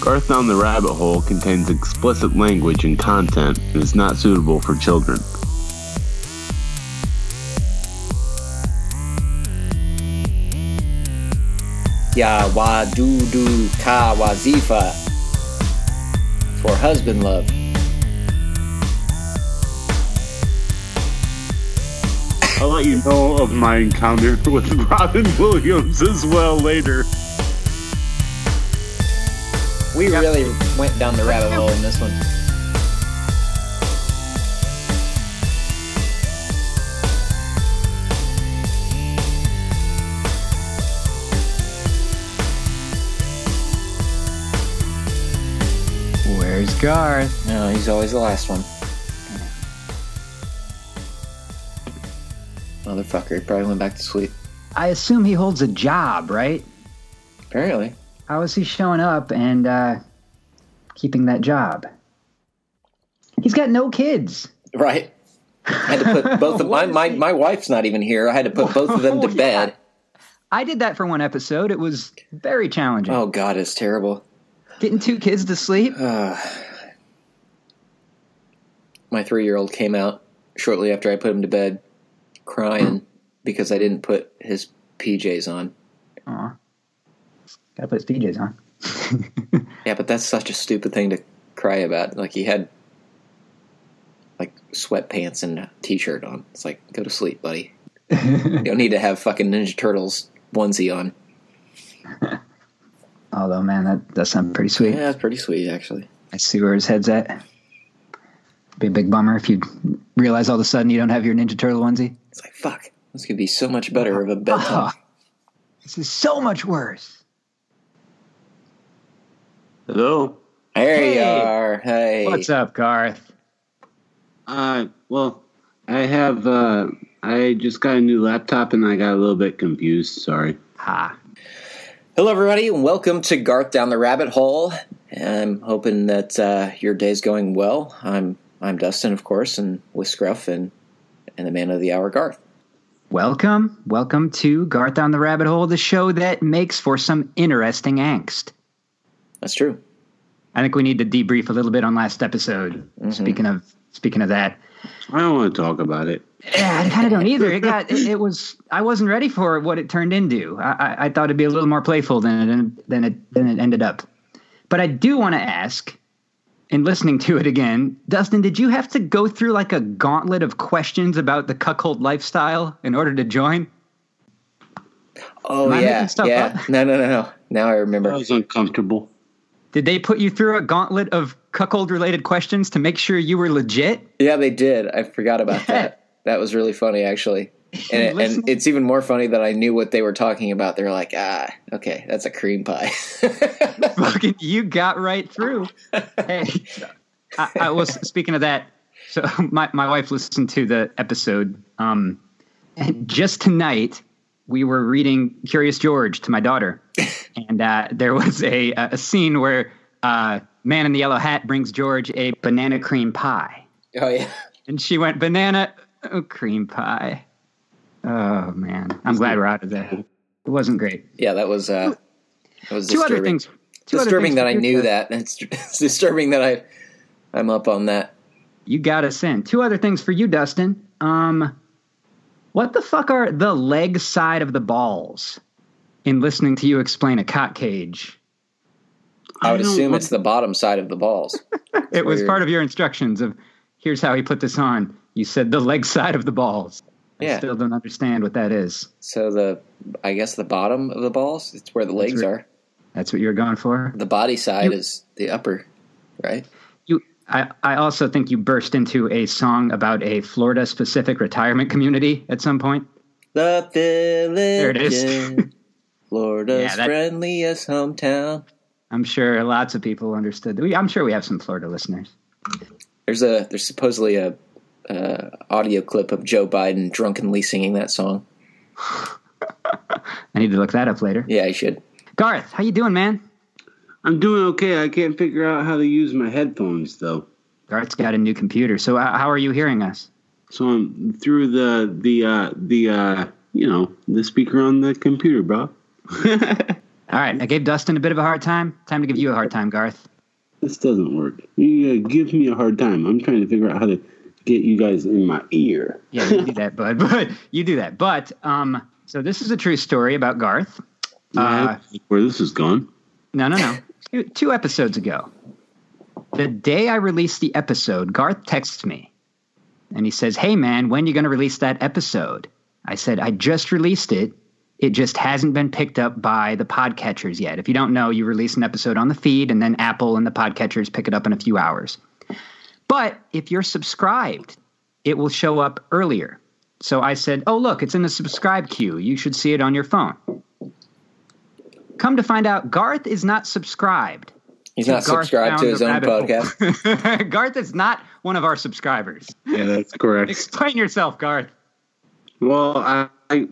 Garth Down the Rabbit Hole contains explicit language and content and is not suitable for children. Ya wa do do ka wazifa for husband love. I'll let you know of my encounter with Robin Williams as well later. We really went down the rabbit hole in this one. Where's Garth? No, he's always the last one. Motherfucker, he probably went back to sleep. I assume he holds a job, right? Apparently. How is he showing up and uh, keeping that job? He's got no kids. Right. I had to put both of my, my my wife's not even here. I had to put both of them to yeah. bed. I did that for one episode. It was very challenging. Oh god, it's terrible. Getting two kids to sleep. my three year old came out shortly after I put him to bed, crying because I didn't put his PJs on. Aw. Gotta put his PJs on. Yeah, but that's such a stupid thing to cry about. Like he had like sweatpants and a t-shirt on. It's like go to sleep, buddy. you don't need to have fucking Ninja Turtles onesie on. Although, man, that does sound pretty sweet. Yeah, it's pretty sweet actually. I see where his head's at. Be a big bummer if you realize all of a sudden you don't have your Ninja Turtle onesie. It's like fuck. This could be so much better of a bedtime. Ah, this is so much worse. Hello? There you Hey. are. Hey. What's up, Garth? Uh, well, I have, uh, I just got a new laptop and I got a little bit confused. Sorry. Ha. Hello, everybody, and welcome to Garth Down the Rabbit Hole. I'm hoping that uh, your day's going well. I'm I'm Dustin, of course, and with Scruff and and the man of the hour, Garth. Welcome, welcome to Garth on the Rabbit Hole, the show that makes for some interesting angst. That's true. I think we need to debrief a little bit on last episode. Mm-hmm. Speaking of speaking of that, I don't want to talk about it. yeah, I kind of don't either. It got it, it was I wasn't ready for what it turned into. I, I, I thought it'd be a little more playful than it than it than it ended up. But I do want to ask, in listening to it again, Dustin, did you have to go through like a gauntlet of questions about the cuckold lifestyle in order to join? Oh Am yeah, yeah. up? No, no, no, no. Now I That remember. was uncomfortable. Did they put you through a gauntlet of cuckold related questions to make sure you were legit? Yeah, they did. I forgot about that. That was really funny, actually. And, it, and it's even more funny that I knew what they were talking about. They're like, ah, okay, that's a cream pie. Fucking, you got right through. Hey, I, I was speaking of that. So my my wife listened to the episode. Um, and just tonight we were reading Curious George to my daughter, and uh, there was a a scene where uh, man in the yellow hat brings George a banana cream pie, oh yeah. and she went banana oh, cream pie. Oh man, I'm glad we're out of that. It wasn't great. Yeah, that was uh that was Two other disturbing. things. Two other disturbing things that I knew that. It's, it's disturbing that I I'm up on that. You got us in. Two other things for you, Dustin. Um, what the fuck are the leg side of the balls? In listening to you explain a cock cage, I would don't assume want- it's the bottom side of the balls. it was weird. part of your instructions of here's how he put this on. You said the leg side of the balls. I still don't understand what that is. So the I guess the bottom of the balls, it's where the legs right. are. That's what you're going for. The body side You- is the upper, right? You, I, I also think you burst into a song about a Florida specific retirement community at some point. The village, it is. in Florida's Yeah, that- friendliest hometown. I'm sure lots of people understood. We, I'm sure we have some Florida listeners. There's a there's supposedly a uh, audio clip of Joe Biden drunkenly singing that song. I need to look that up later. Yeah, you should. Garth, how you doing, man? I'm doing okay. I can't figure out how to use my headphones though. Garth's got a new computer. So uh, how are you hearing us? So I'm through the the uh the uh you know the speaker on the computer, bro. All right, I gave Dustin a bit of a hard time. Time to give you a hard time, Garth. This doesn't work. You uh, give me a hard time. I'm trying to figure out how to get you guys in my ear. Yeah, you do that, bud. But you do that. But um, so this is a true story about Garth. Uh, where this is going? No, no, no. two, two episodes ago, the day I released the episode, Garth texts me, and he says, "Hey, man, when you going to release that episode?" I said, "I just released it. It just hasn't been picked up by the podcatchers yet. If you don't know, you release an episode on the feed, and then Apple and the podcatchers pick it up in a few hours. But if you're subscribed, it will show up earlier." So I said, "Oh, look, it's in the subscribe queue. You should see it on your phone." Come to find out, Garth is not subscribed. He's not Garth subscribed to his own podcast. Garth is not one of our subscribers. Yeah, that's correct. Explain yourself, Garth. Well, I, I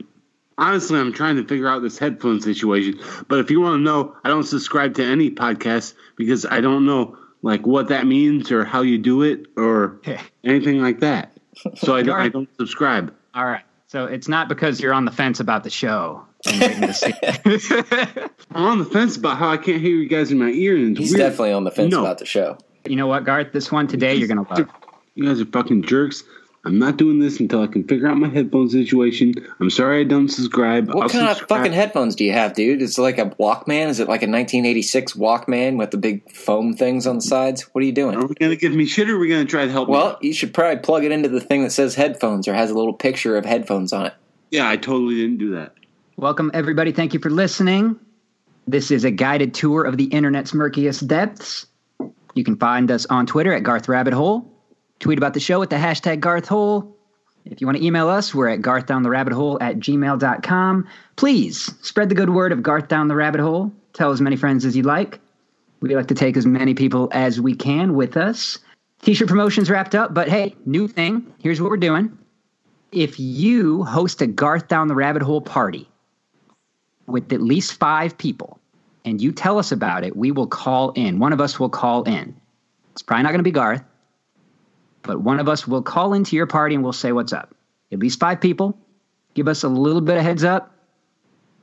honestly, I'm trying to figure out this headphone situation. But if you want to know, I don't subscribe to any podcast because I don't know like what that means or how you do it or anything like that. So I don't, I don't subscribe. All right. So it's not because you're on the fence about the show. and waiting. I'm on the fence about how I can't hear you guys in my ear, and it's He's weird. definitely on the fence No. about the show. you know what, Garth? This one today you're gonna love. You guys are fucking jerks. I'm not doing this until I can figure out my headphone situation. I'm sorry I don't subscribe. What I'll kind of fucking headphones do you have, dude? Is it like a Walkman? Is it like a 1986 Walkman with the big foam things on the sides? What are you doing? Are we gonna give me shit, or are we gonna try to help? me? Well, you should probably plug it into the thing that says headphones or has a little picture of headphones on it. yeah, I totally didn't do that. Welcome, everybody. Thank you for listening. This is a guided tour of the internet's murkiest depths. You can find us on Twitter at Garth Rabbit Hole. Tweet about the show with the hashtag Garth Hole. If you want to email us, we're at garthdowntherabbithole at gmail.com. Please spread the good word of Garth Down the Rabbit Hole. Tell as many friends as you'd like. We'd like to take as many people as we can with us. T-shirt promotions wrapped up, but hey, new thing. Here's what we're doing. If you host a Garth Down the Rabbit Hole party, with at least five people and you tell us about it, we will call in. One of us will call in. It's probably not going to be Garth, but one of us will call into your party and we'll say what's up. At least five people. Give us a little bit of heads up.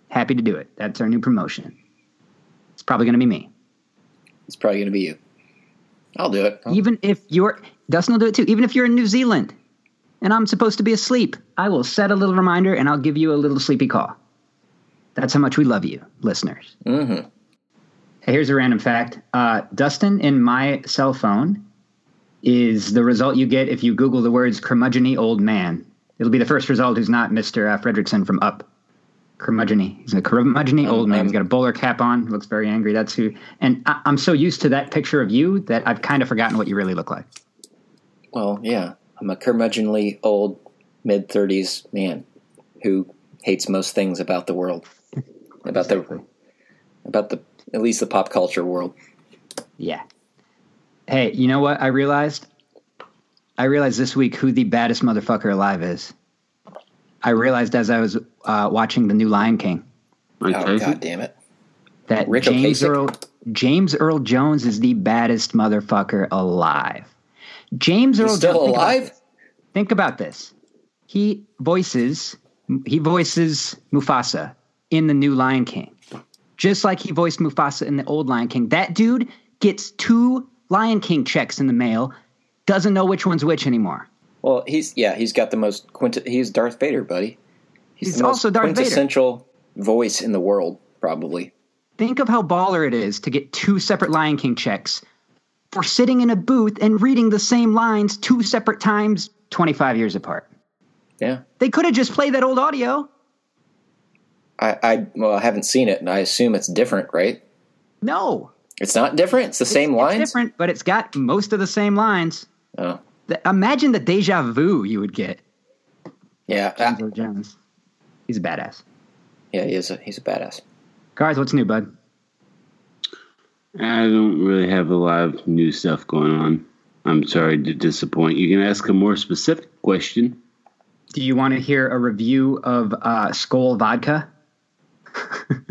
Happy to do it. That's our new promotion. It's probably going to be me. It's probably going to be you. I'll do it. Even if you're, Dustin will do it too. Even if you're in New Zealand and I'm supposed to be asleep, I will set a little reminder and I'll give you a little sleepy call. That's how much we love you, listeners. Mm-hmm. Hey, here's a random fact. Uh, Dustin in my cell phone is the result you get if you Google the words curmudgeony old man. It'll be the first result who's not Mr. Uh, Fredricksen from Up. Curmudgeony. He's a curmudgeony old man. He's got a bowler cap on. Looks very angry. That's who. And I, I'm so used to that picture of you that I've kind of forgotten what you really look like. Well, yeah. I'm a curmudgeonly old mid 30s man who hates most things about the world. About the about the at least the pop culture world. Yeah. Hey, you know what I realized? I realized this week who the baddest motherfucker alive is. I realized as I was uh, watching the new Lion King. Mike Oh god damn it. that Rick James Ocasek? Earl James Earl Jones is the baddest motherfucker alive. James Earl He's still Jones think about alive? this. Think about this. He voices he voices Mufasa in the new Lion King. Just like he voiced Mufasa in the old Lion King. That dude gets two Lion King checks in the mail, doesn't know which one's which anymore. Well, he's yeah, he's got the most quinti- he's Darth Vader, buddy. He's, He's also Darth Vader. quintessential voice in the world, probably. Think of how baller it is to get two separate Lion King checks for sitting in a booth and reading the same lines two separate times 25 years apart. Yeah. They could have just played that old audio. I, I well, I haven't seen it, and I assume it's different, right? No. It's not different. It's the same it's, lines. Different, but it's got most of the same lines. Oh, The- imagine the deja vu you would get. yeah, James Ah, Earl Jones. He's a badass. yeah. He is a he's a badass. Guys, what's new, bud? I don't really have a lot of new stuff going on. I'm sorry to disappoint. You can ask a more specific question. Do you want to hear a review of uh, Skull Vodka?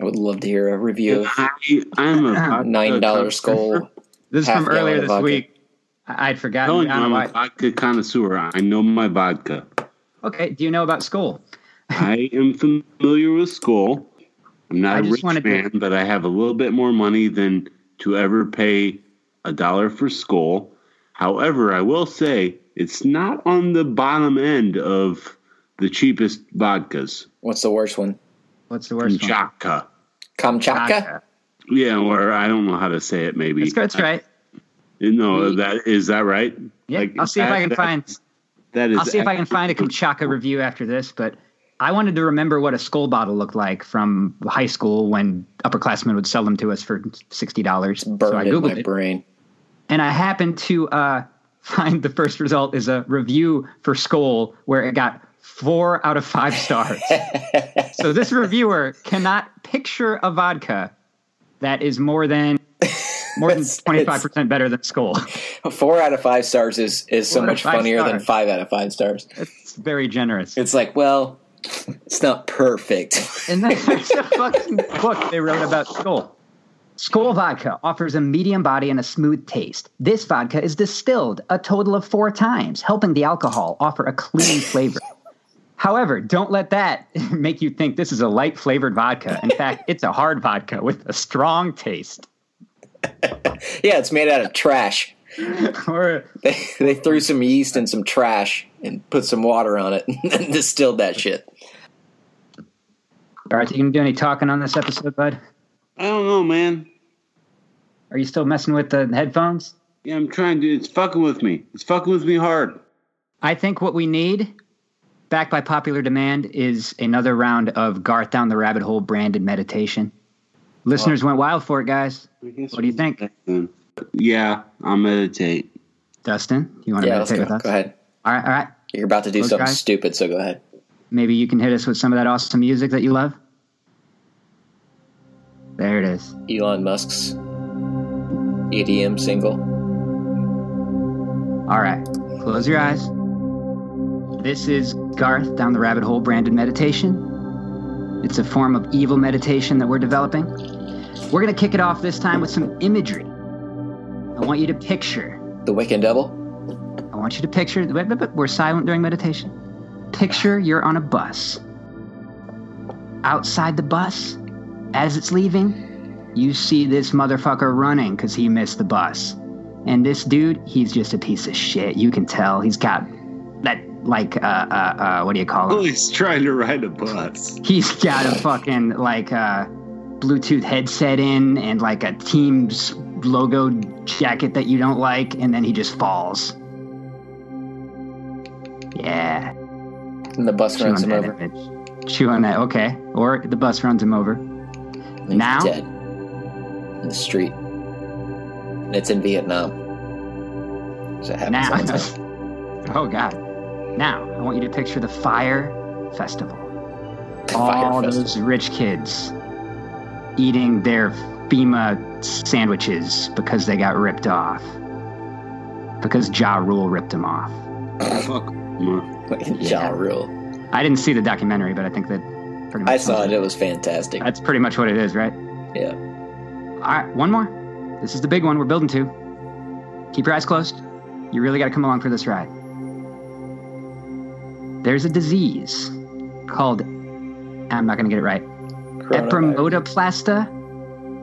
I would love to hear a review of I, I'm a nine dollar connoisseur. skull. This is from earlier this vodka. week. I- I'd forgotten. Telling you, I don't I'm a vodka connoisseur. I know my vodka. Okay, do you know about Skull? I am familiar with Skull. I'm not I a rich wanted to- man, but I have a little bit more money than to ever pay a dollar for Skull. However, I will say it's not on the bottom end of the cheapest vodkas. What's the worst one? What's the worst one? Kamchatka. Kamchatka? Vodka. Yeah, or I don't know how to say it. Maybe That's, that's right. No, that is that right? Yeah, Like, I'll see if I that- can find. that's- That is. I'll see if I can find a Kamchatka review after this. But I wanted to remember what a skull bottle looked like from high school when upperclassmen would sell them to us for sixty dollars. So I Burned in my googled it, brain. and I happened to uh, find the first result is a review for Skull where it got four out of five stars. so this reviewer cannot picture a vodka that is more than more than twenty five percent better than Skull. Four out of five stars is, is so Four much funnier than five out of five stars. It's very generous. It's like, well, it's not perfect. And then there's a fucking book they wrote about Skull. Skull vodka offers a medium body and a smooth taste. This vodka is distilled a total of four times, helping the alcohol offer a clean flavor. However, don't let that make you think this is a light flavored vodka. In fact, it's a hard vodka with a strong taste. yeah, it's made out of trash. Or They, they threw some yeast and some trash and put some water on it and distilled that shit. Garth, you gonna do any talking on this episode, bud? I don't know, man. Are you still messing with the headphones? Yeah, I'm trying to. It's fucking with me. It's fucking with me hard. I think what we need, backed by popular demand, is another round of Garth Down the Rabbit Hole branded meditation. Listeners went wild for it, guys. What do you think? Then. Yeah, I'll meditate. Dustin, you want to Yeah, meditate go. with us? Go ahead. All right, all right. You're about to do Close something your eyes. stupid, so go ahead. Maybe you can hit us with some of that awesome music that you love. There it is. Elon Musk's EDM single. All right, close your eyes. This is Garth Down the Rabbit Hole branded meditation. It's a form of evil meditation that we're developing. We're going to kick it off this time with some imagery. I want you to picture The Wiccan Devil. I want you to picture, we're silent during meditation. Picture you're on a bus. Outside the bus, as it's leaving, you see this motherfucker running because he missed the bus. And this dude, he's just a piece of shit. You can tell he's got like, uh, uh, uh, what do you call Oh, it? he's trying to ride a bus. He's got a fucking, like, uh, Bluetooth headset in and, like, a Teams logo jacket that you don't like, and then he just falls. Yeah. And the bus Chew runs him over. image. Chew on that. Okay. Or the bus runs him over. He's Now? dead. In the street. And it's in Vietnam. So it happens Now. all the time. oh God. Now I want you to picture the fire festival. Fire All festival. those rich kids eating their FEMA sandwiches because they got ripped off. Because Ja Rule ripped them off. Fuck. Yeah. Ja Rule. I didn't see the documentary, but I think that pretty much I saw it. It was fantastic. That's pretty much what it is, right? Yeah. All right, one more. This is the big one we're building to. Keep your eyes closed. You really got to come along for this ride. There's a disease called, I'm not going to get it right, Coronavirus.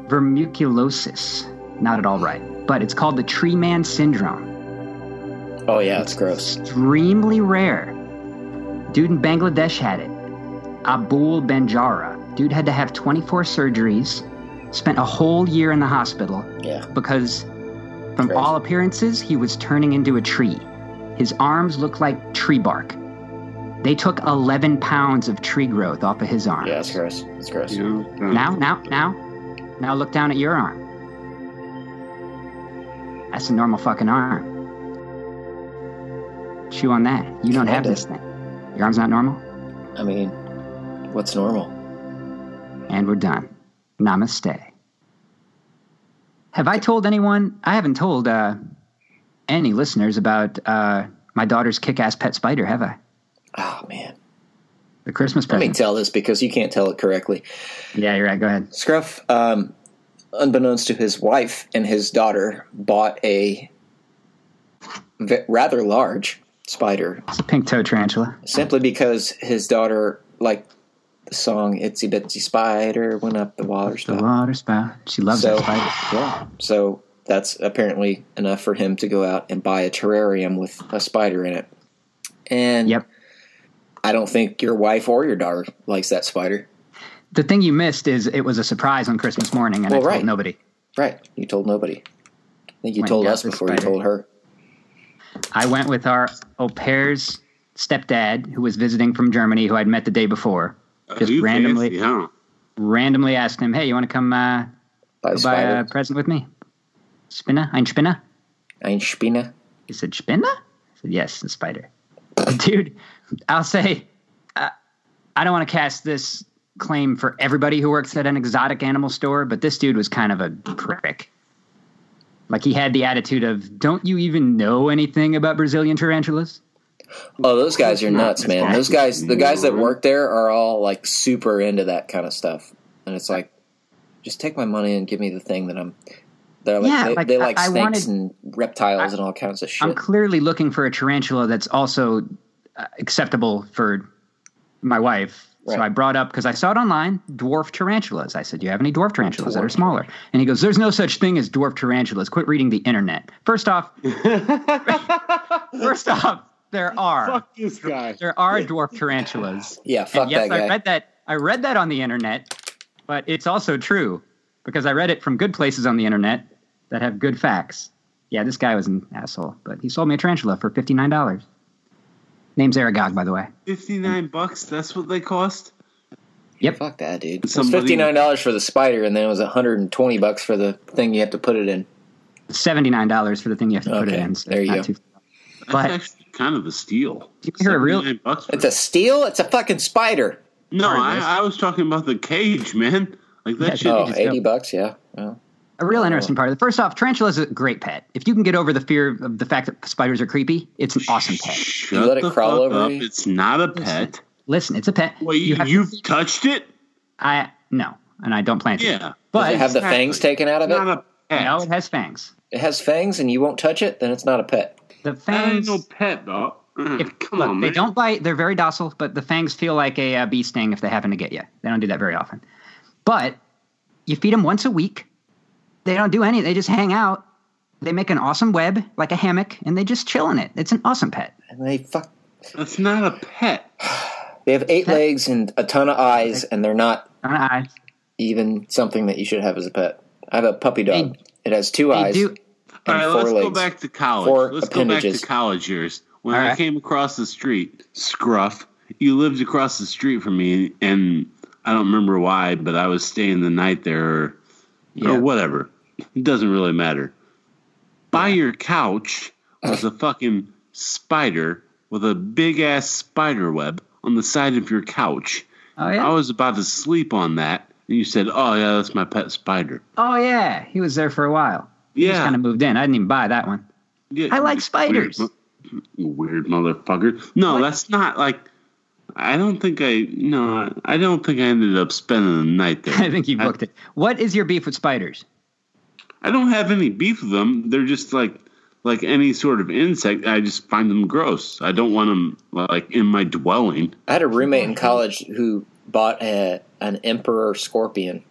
Vermiculosis. Not at all right, but it's called the tree man syndrome. Oh, yeah, it's gross. Extremely rare. Dude in Bangladesh had it. Abul Benjara. Dude had to have 24 surgeries, spent a whole year in the hospital Yeah. because, from Crazy. all appearances, he was turning into a tree. His arms looked like tree bark. They took 11 pounds of tree growth off of his arm. Yeah, it's gross. It's gross. You know, uh, Now, now, now, now look down at your arm. That's a normal fucking arm. Chew on that. You don't have this thing. Your arm's not normal? I mean, what's normal? And we're done. Namaste. Have I told anyone? I haven't told uh, any listeners about uh, my daughter's kick ass pet spider, have I? Oh, man. The Christmas Let me tell this because you can't tell it correctly. yeah, you're right. Go ahead. Scruff, um, unbeknownst to his wife and his daughter, bought a v- rather large spider It's a pink toe tarantula. simply because his daughter liked the song "Itsy Bitsy Spider Went Up the Water The water spout. She loves So- that spider. Yeah. So that's apparently enough for him to go out and buy a terrarium with a spider in it. And Yep. I don't think your wife or your daughter likes that spider. The thing you missed is it was a surprise on Christmas morning, and Well, I told right. nobody. Right. You told nobody. I think you Went told us the before you told her. I went with our au pair's stepdad, who was visiting from Germany, who I'd met the day before. Just You randomly, fancy, huh? randomly asked him, "Hey, you want to come uh, By buy the spider. a present with me? Spinner, ein Spinner." Ein Spinner. He said, Spinner? I said, yes, the spider. Dude, I'll say, uh, I don't want to cast this claim for everybody who works at an exotic animal store, but this dude was kind of a prick. Like he had the attitude of, don't you even know anything about Brazilian tarantulas? Oh, those guys are nuts, man. Those guys, the guys that work there are all like super into that kind of stuff. And it's like, just take my money and give me the thing that I'm. They're like, Yeah, they, like, they like I- I snakes wanted- and reptiles I- and all kinds of shit. I'm clearly looking for a tarantula that's also uh, acceptable for my wife. So I brought up because I saw it online, dwarf tarantulas. I said, "Do you have any dwarf tarantulas that are smaller?" And he goes, "There's no such thing as dwarf tarantulas. Quit reading the internet." First off, first off, there are Fuck this guy. there are dwarf tarantulas. yeah, fuck and yes, that guy. I read that. I read that on the internet, but it's also true because I read it from good places on the internet that have good facts. Yeah, this guy was an asshole, but he sold me a tarantula for fifty nine dollars. Name's Aragog, by the way. Fifty nine bucks. That's what they cost. Yep. Fuck that, dude. It was Somebody- fifty nine dollars for the spider, and then it was hundred and twenty bucks for the thing you have to put it in. Seventy nine dollars for the thing you have to put it in. So there you not go. too- That's But- actually kind of a steal. you hear a real- bucks It's a steal. It's a fucking spider. No, I. I was talking about the cage, man. Like that Yeah, shit. Oh, 80 go. bucks. Yeah. Well, A real interesting part of it. First off, tarantula is a great pet. If you can get over the fear of the fact that spiders are creepy, it's an awesome pet. Shut You let it crawl fuck over up. you? It's not a pet. Listen, it's a pet. Wait, you, have to- you've touched it? I no, and I don't plan to. Yeah. but does it have the exactly. fangs taken out of it? Not a pet. no, it has fangs. it has fangs, and you won't touch it. Then it's not a pet. The fangs. no pet, dog. Mm, if, Come look, on, they man. don't bite. They're very docile, but the fangs feel like a, uh bee sting if they happen to get you. They don't do that very often. But you feed them once a week. They don't do any. They just hang out. They make an awesome web, like a hammock, and they just chill in it. It's an awesome pet. And they fuck. That's not a pet. They have eight Pet- legs and a ton of eyes, and they're not Don't I? even something that you should have as a pet. I have a puppy dog. it has two eyes. do. and All right, four let's go back to college. Four let's go back to college years. When All I right. came across the street, Scruff, you lived across the street from me, and I don't remember why, but I was staying the night there or, Yeah. or whatever. It doesn't really matter. By your couch was a fucking spider with a big ass spider web on the side of your couch. Oh yeah. I was about to sleep on that, and you said, "Oh yeah, that's my pet spider." Oh yeah. He was there for a while. Yeah, kind of moved in. I didn't even buy that one. yeah I like spiders. Weird, weird motherfucker. No, that's not like. I don't think I. No, I don't think I ended up spending the night there. I think you booked it. What is your beef with spiders? I don't have any beef with them. They're just like like any sort of insect. I just find them gross. I don't want them like in my dwelling. I had a roommate in college who bought a, an emperor scorpion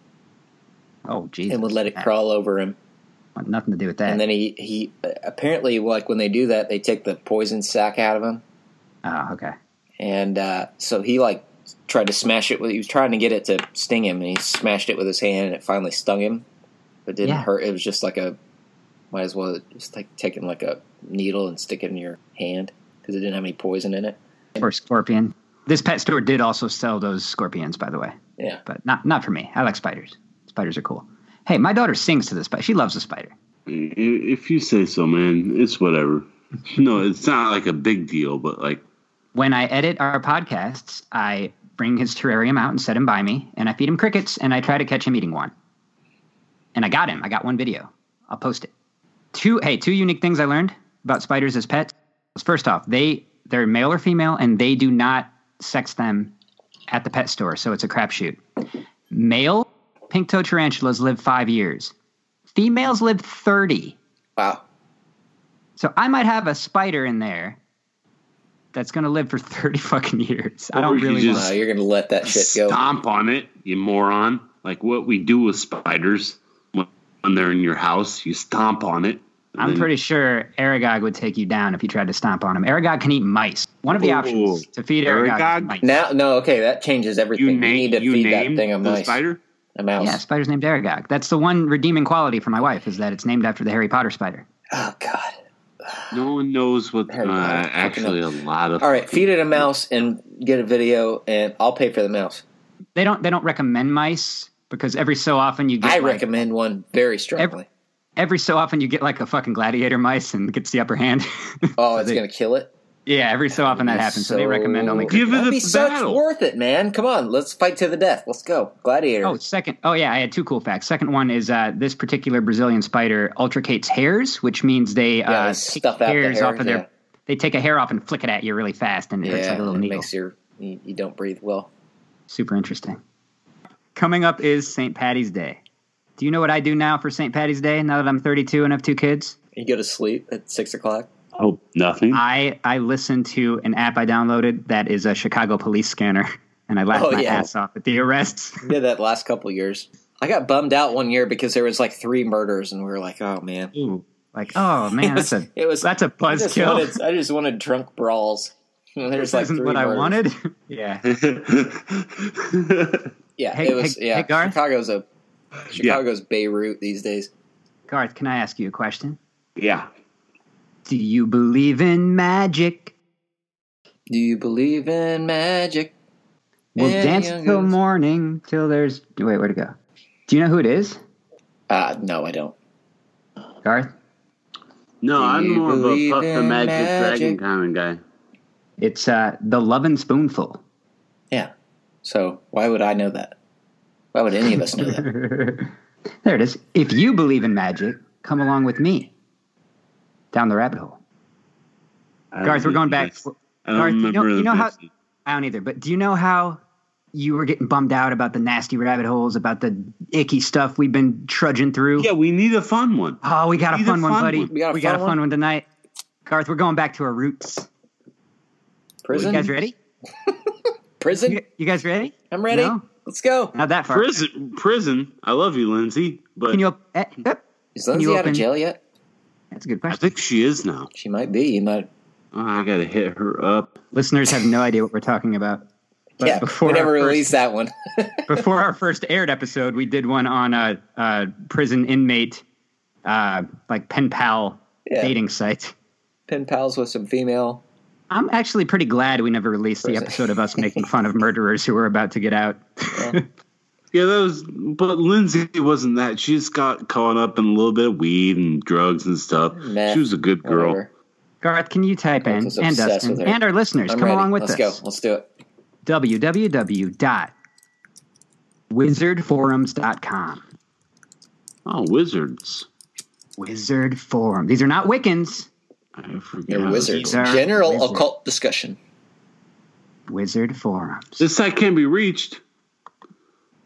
Oh Jesus. and would let it crawl over him. Want nothing to do with that. And then he, he apparently, like when they do that, they take the poison sac out of him. oh okay. And uh, so he like tried to smash it with. He was trying to get it to sting him, and he smashed it with his hand, and it finally stung him, but didn't Yeah. hurt. It was just like a, might as well just like taking like a needle and stick it in your hand because it didn't have any poison in it. Or scorpion. This pet store did also sell those scorpions, by the way, Yeah, but not not for me. I like spiders. Spiders are cool. Hey, my daughter sings to the spider. She loves the spider. If you say so, man, it's whatever. No, it's not like a big deal, but like When I edit our podcasts, I bring his terrarium out and set him by me, and I feed him crickets, and I try to catch him eating one. And I got him. I got one video. I'll post it. Two hey, two unique things I learned about spiders as pets. First off, they they're male or female, and they do not sex them at the pet store, so it's a crapshoot. Male pink toe tarantulas live five years. Females live thirty. wow. So I might have a spider in there that's going to live for 30 fucking years. I don't you really just- want No, you're gonna let that shit go. Stomp on it, you moron. Like what we do with spiders when when they're in your house, you stomp on it. I'm then- pretty sure Aragog would take you down if you tried to stomp on him. Aragog can eat mice. One of the Ooh. options to feed Aragog, Aragog? mice. Now, no, okay, that changes everything. You, You, need to you feed that thing a the mice, spider. a mouse. Yeah, spider's named Aragog. That's the one redeeming quality for my wife is that it's named after the Harry Potter spider. Oh God! No one knows what. Uh, Harry Potter, fucking actually, a lot of. All right, feed it a mouse and get a video, and I'll pay for the mouse. They don't they don't recommend mice because every so often you get I like, recommend one very strongly. every so often you get like a fucking gladiator mice and gets the upper hand. oh, So it's they- gonna kill it. Yeah, every so often that happens. So, they recommend only. Give it That'd a be such battle. worth it, man. Come on, let's fight to the death. Let's go, gladiator. Oh, second. Oh, yeah. I had two cool facts. Second one is uh, this particular Brazilian spider ultracates hairs, which means they Yeah, uh, they take stuff out the hairs hair, off of their. yeah. They take a hair off and flick it at you really fast, and it hurts yeah, like a little it needle. makes your you, you don't breathe well. Super interesting. Coming up is St. Patty's Day. Do you know what I do now for St. Patty's Day? Now that I'm 32 and have two kids, You go to sleep at six o'clock. Oh, nothing. I I listen to an app I downloaded that is a Chicago police scanner, and I laugh Oh, my yeah. ass off at the arrests. I did that last couple years. I got bummed out one year because there was like three murders, and we were like, "Oh man, Ooh, like oh man, that's a it was that's a I just buzzkill. wanted, I just wanted drunk brawls. And There's This like isn't three what I wanted. yeah. Yeah, Hey- it was. hey- yeah, hey, Garth? Chicago's a Chicago's Beirut these days. Garth, can I ask you a question? yeah. Do you believe in magic? Do you believe in magic? We'll Yeah, dance yeah, till yes. morning, till there's. Wait, where to go? Do you know who it is, Uh, no, I don't. Garth? No, Do I'm more of a Puff the Magic, magic? Dragon kind of guy. It's uh, the Lovin' Spoonful. Yeah. So why would I know that? Why would any of us know that? there it is. If you believe in magic, come along with me down the rabbit hole. Garth, we're going back. I don't Garth, you know, you know how. I don't either. But do you know how you were getting bummed out about the nasty rabbit holes, about the icky stuff we've been trudging through? Yeah, we need a fun one. Oh, we got a Need a fun one, buddy. one. We got a we got a fun fun one? one tonight. Garth, we're going back to our roots. Prison? You guys ready? Prison? You, you guys ready? I'm ready. No? Let's go. Not that far. Prison, prison. I love you, Lindsay, but Can you? Op- eh, eh, Is Can you Lindsay out of jail yet? That's a good question. I think she is now. She might be. You might. Oh, I gotta hit her up. Listeners have no idea what we're talking about. But yeah, before we never our first- released that one. before our first aired episode, we did one on a, a prison inmate, uh, like pen pal Yeah. dating site. Pen pals with some female. I'm actually pretty glad we never released the episode of us making fun of murderers who were about to get out. Yeah, that was. But Lindsay wasn't that. She just got caught up in a little bit of weed and drugs and stuff. Meth, she was a good girl. Whatever. Garth, can you type in and obsessed Dustin and our listeners I'm come ready. along with us. Let's us? go. Let's do it. www.wizardforums.com. Oh, wizards! Wizard Forum. These are not Wiccans. I forgot. They're wizards. General wizards. occult discussion. Wizard Forums. This site can't be reached.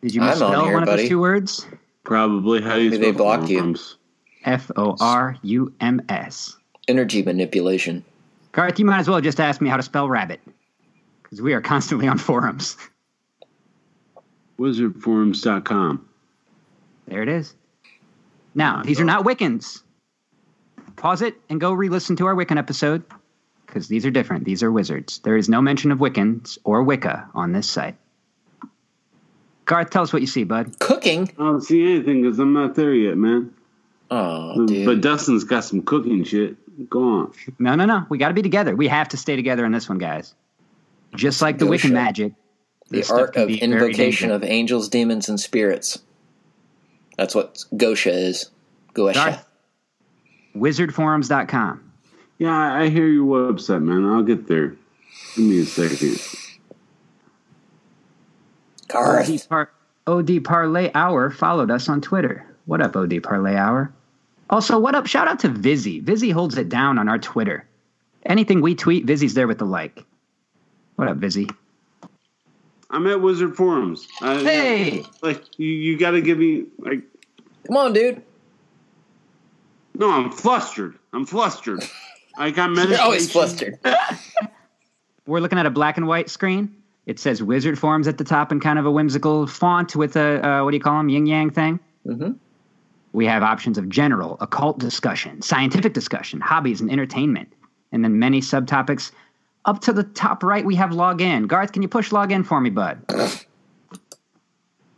Did you I'm on misspell here, one of buddy. those two words? Probably. How do you Maybe they spell blocked you. forums? F O R U M S. Energy manipulation. Garth, you might as well just ask me how to spell rabbit. Because we are constantly on forums. Wizardforums.com. There it is. Now, these are not Wiccans. Pause it and go re listen to our Wiccan episode. Because these are different. These are wizards. There is no mention of Wiccans or Wicca on this site. Garth, tell us what you see, bud. Cooking. I don't see anything because I'm not there yet, man. Oh, dude. But Dustin's got some cooking shit. Go on. No, no, no. We got to be together. We have to stay together in this one, guys. Just like the Go Wiccan show. magic. the art of invocation of angels, demons, and spirits. That's what Goetia is. Goetia. Garth? Wizardforums.com. Yeah, I I hear your website, man. I'll get there. Give me a second. Garth. OD, Par- OD Parlay Hour followed us on Twitter. What up, OD Parlay Hour? Also, what up? Shout out to Vizzy. Vizzy holds it down on our Twitter. Anything we tweet, Vizzy's there with the like. What up, Vizzy? I'm at Wizard Forums. I, Hey! like you, you got to give me like. Come on, dude. No, I'm flustered. I'm flustered. I got meditation. You're always flustered. we're looking at a black and white screen. It says wizard forums at the top in kind of a whimsical font with a uh, what do you call them yin yang thing. Mm-hmm. We have options of general, occult discussion, scientific discussion, hobbies, and entertainment, and then many subtopics. Up to the top right, we have login. Garth, can you push login for me, bud?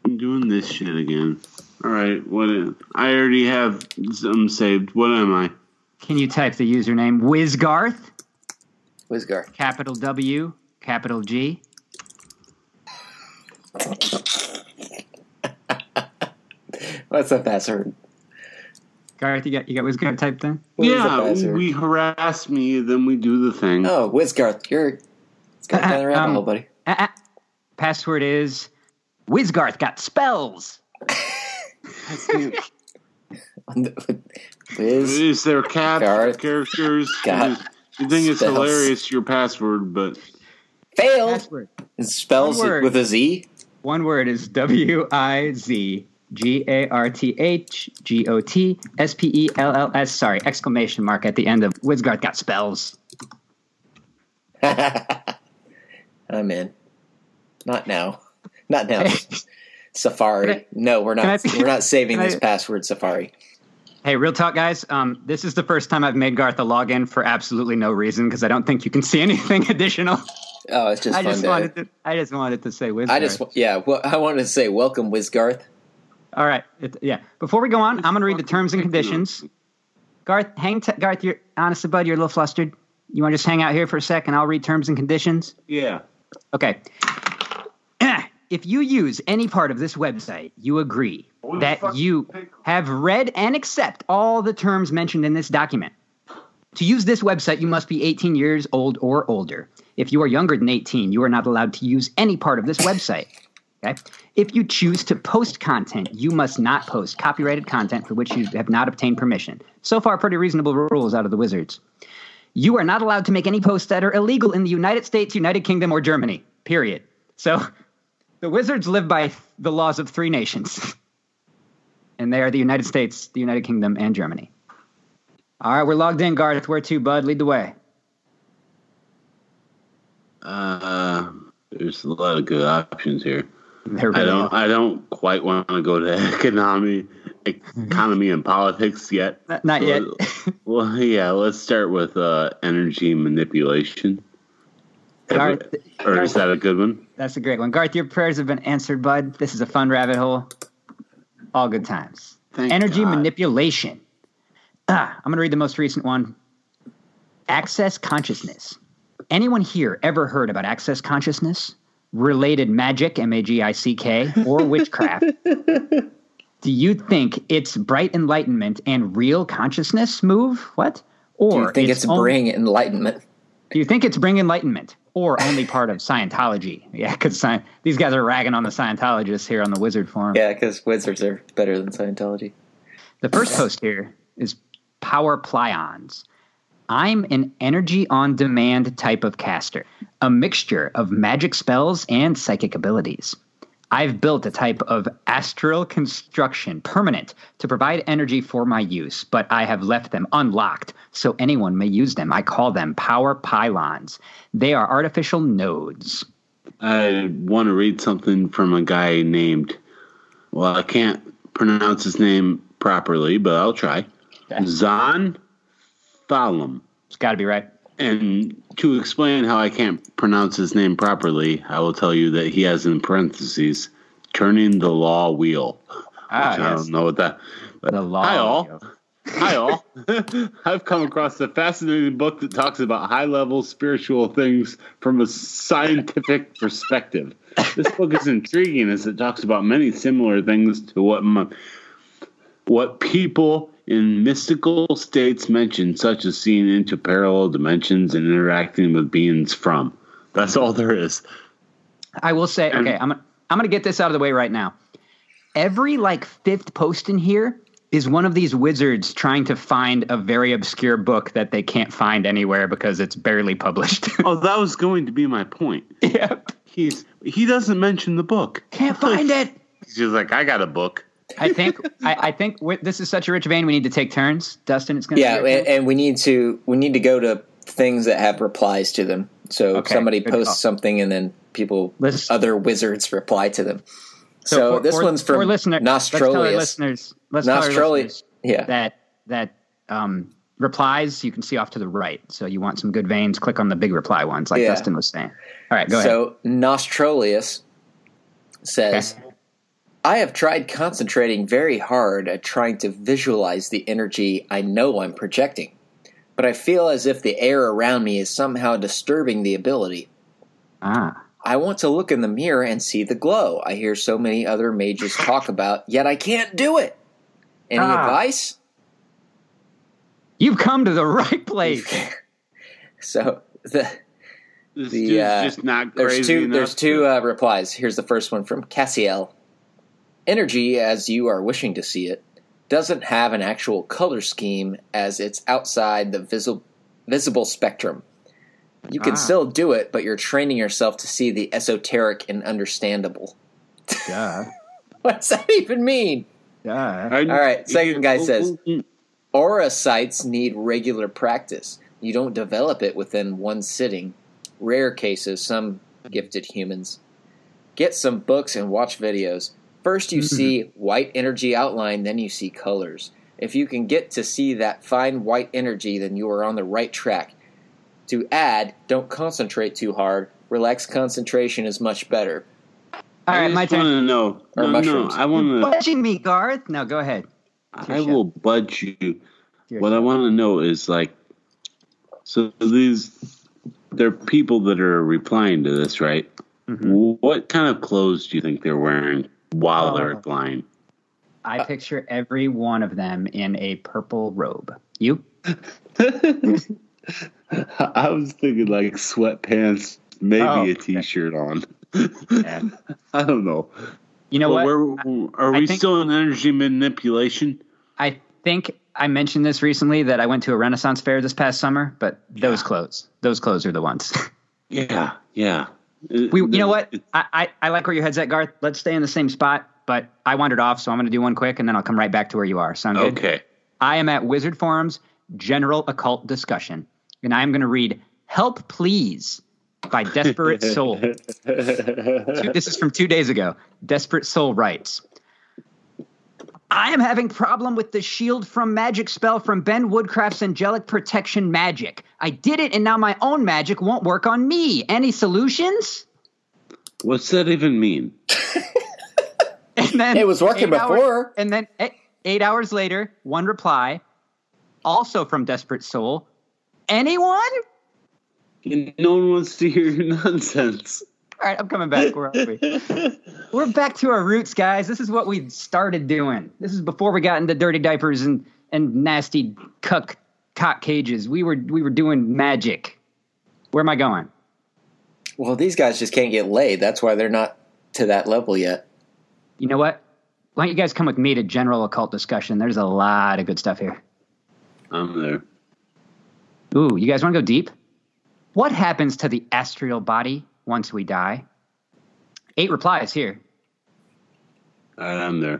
I'm doing this shit again. All right, what? I already have some saved. What am I? Can you type the username WizGarth, Wizgar. capital W, capital G? What's the password? Garth, you got you got WizGarth typed in? What is the yeah, we harass me, then we do the thing. Oh, Wizgarth, you're it's got down the rabbit Um, hole, buddy. Uh, uh, password is WizGarth got spells. Wiz. Is there caps, Garth. characters? Got You think it's hilarious your password, but Failed. Password. It spells it with a Z. One word is W I Z G A R T H G O T S P E L L S. Sorry, exclamation mark at the end of WizGarth got spells. I'm in. Not now. Not now. Safari. I- no, we're not. I- we're not saving can I- this password. Safari. Hey, real talk, guys. Um, this is the first time I've made Garth a login for absolutely no reason because I don't think you can see anything additional. Oh, it's just I fun just to. wanted to. I just wanted to say WizGarth. I just yeah. Well, I wanted to say welcome, Wizgarth. All right. It, yeah. Before we go on, I'm going to read the terms and conditions. Garth, hang t- Garth, you're honestly, bud, you're a little flustered. You want to just hang out here for a second? I'll read terms and conditions? yeah. Okay. If you use any part of this website, you agree the that you have read and accept all the terms mentioned in this document. To use this website, you must be 18 years old or older. If you are younger than 18, you are not allowed to use any part of this website. Okay? If you choose to post content, you must not post copyrighted content for which you have not obtained permission. So far, pretty reasonable rules out of the wizards. You are not allowed to make any posts that are illegal in the United States, United Kingdom, or Germany. Period. So the wizards live by the laws of three nations. And they are the United States, the United Kingdom, and Germany. All right, we're logged in, Garth. Where to, bud? Lead the way. Uh, there's a lot of good options here. We I don't. I don't quite want to go to economy, economy and politics yet. Not- not yet. Well, yeah. Let's start with uh, energy manipulation. Garth, or is that a good one? That's a great one. Garth, your prayers have been answered, bud. This is a fun rabbit hole. All good times. Thank Energy God. manipulation. Ah, I'm going to read the most recent one. Access consciousness. Anyone here ever heard about access consciousness? Related magic, M A G I C K, or witchcraft? Do you think it's bright enlightenment and real consciousness move? What? Or Do you think it's, only- bring enlightenment? do you think it's bring enlightenment or only part of Scientology? Yeah, because these guys are ragging on the Scientologists here on the Wizard Forum. Yeah, because wizards are better than Scientology. The first post here is Power Pylons. I'm an energy on demand type of caster, a mixture of magic spells and psychic abilities. I've built a type of astral construction permanent to provide energy for my use, but I have left them unlocked so anyone may use them. I call them power pylons. They are artificial nodes. I want to read something from a guy named. Well, I can't pronounce his name properly, but I'll try. Okay. Zan Thalem. It's got to be right. And to explain how I can't pronounce his name properly, I will tell you that he has in parentheses turning the law wheel. Ah, Which I don't know what that. But The law. Hi all. wheel. Hi all. I've come across a fascinating book that talks about high level spiritual things from a scientific perspective. This book is intriguing as it talks about many similar things to what my, what people in mystical states mention, such as seeing into parallel dimensions and interacting with beings from. That's all there is. I will say, And- okay, I'm I'm gonna get this out of the way right now. Every like fifth post in here is one of these wizards trying to find a very obscure book that they can't find anywhere because it's barely published. Oh, that was going to be my point. yep. He's he doesn't mention the book. Can't find it. He's just like, I got a book. I think I, I think this is such a rich vein. We need to take turns. Dustin, it's gonna Yeah, be and, and we need to we need to go to things that have replies to them So Okay, somebody posts call. something and then people, Let's- other wizards reply to them. So, for- this for- one's for from listener, Let's tell our Nostrolius. listeners. Let's listeners yeah. that that um, replies you can see off to the right. So you want some good veins? Click on the big reply ones, like Yeah. Dustin was saying. All right, go ahead. so Nostrolius says, Okay. I have tried concentrating very hard at trying to visualize the energy I know I'm projecting, but I feel as if the air around me is somehow disturbing the ability. Ah, I want to look in the mirror and see the glow I hear so many other mages talk about, yet I can't do it. Any Ah. advice? you've come to the right place. So the This The, dude's uh, just not there's crazy two enough there's to- two uh, replies. Here's the first one from Cassiel. Energy, as you are wishing to see it, doesn't have an actual color scheme as it's outside the visible visible spectrum. You can Ah. still do it, but you're training yourself to see the esoteric and understandable. Duh. What does that even mean? Duh. I- All right, second guy Oh, says- oh, oh. Aura sights need regular practice. You don't develop it within one sitting. Rare cases, some gifted humans. Get some books and watch videos. First, you see white energy outline, then you see colors. If you can get to see that fine white energy, then you are on the right track. To add, don't concentrate too hard. Relax concentration is much better. All I right, my turn. to know. Or No, no. I want to. Budging me, Garth. No, go ahead. I will budge you. Your What I want to know is like, so these, there are people that are replying to this, right? Mhm. What kind of clothes do you think they're wearing while oh. they're blind. replying? I uh, picture every one of them in a purple robe. You? I was thinking like sweatpants, maybe Oh, a okay. t-shirt on. Yeah. I don't know. You know But what? we're, are I we think- still in energy manipulation? I think I mentioned this recently that I went to a Renaissance fair this past summer, but those clothes, those clothes are the ones. Yeah, yeah. We, you know what? I, I, I like where your head's at, Garth. Let's stay in the same spot, but I wandered off, so I'm going to do one quick, and then I'll come right back to where you are. Sound good? Okay. I am at Wizard Forum's General Occult Discussion, and I am going to read "Help Please" by Desperate Soul. This is from two days ago. Desperate Soul writes. I am having problem with the shield from magic spell from Ben Woodcraft's angelic protection magic. I did it and now my own magic won't work on me. Any solutions? What's that even mean? And then It was working eight hours- before. and then eight, eight hours later, one reply, also from Desperate Soul. Anyone? No one wants to hear your nonsense. All right, I'm coming back. Where are we? We're back to our roots, guys. This is what we started doing. This is before we got into dirty diapers and and nasty cuck cock cages. We were we were doing magic. Where am I going? Well, these guys just can't get laid. That's why they're not to that level yet. You know what? Why don't you guys come with me to general occult discussion? There's a lot of good stuff here. I'm there. Ooh, you guys want to go deep? What happens to the astral body once we die? Eight replies here. I'm there.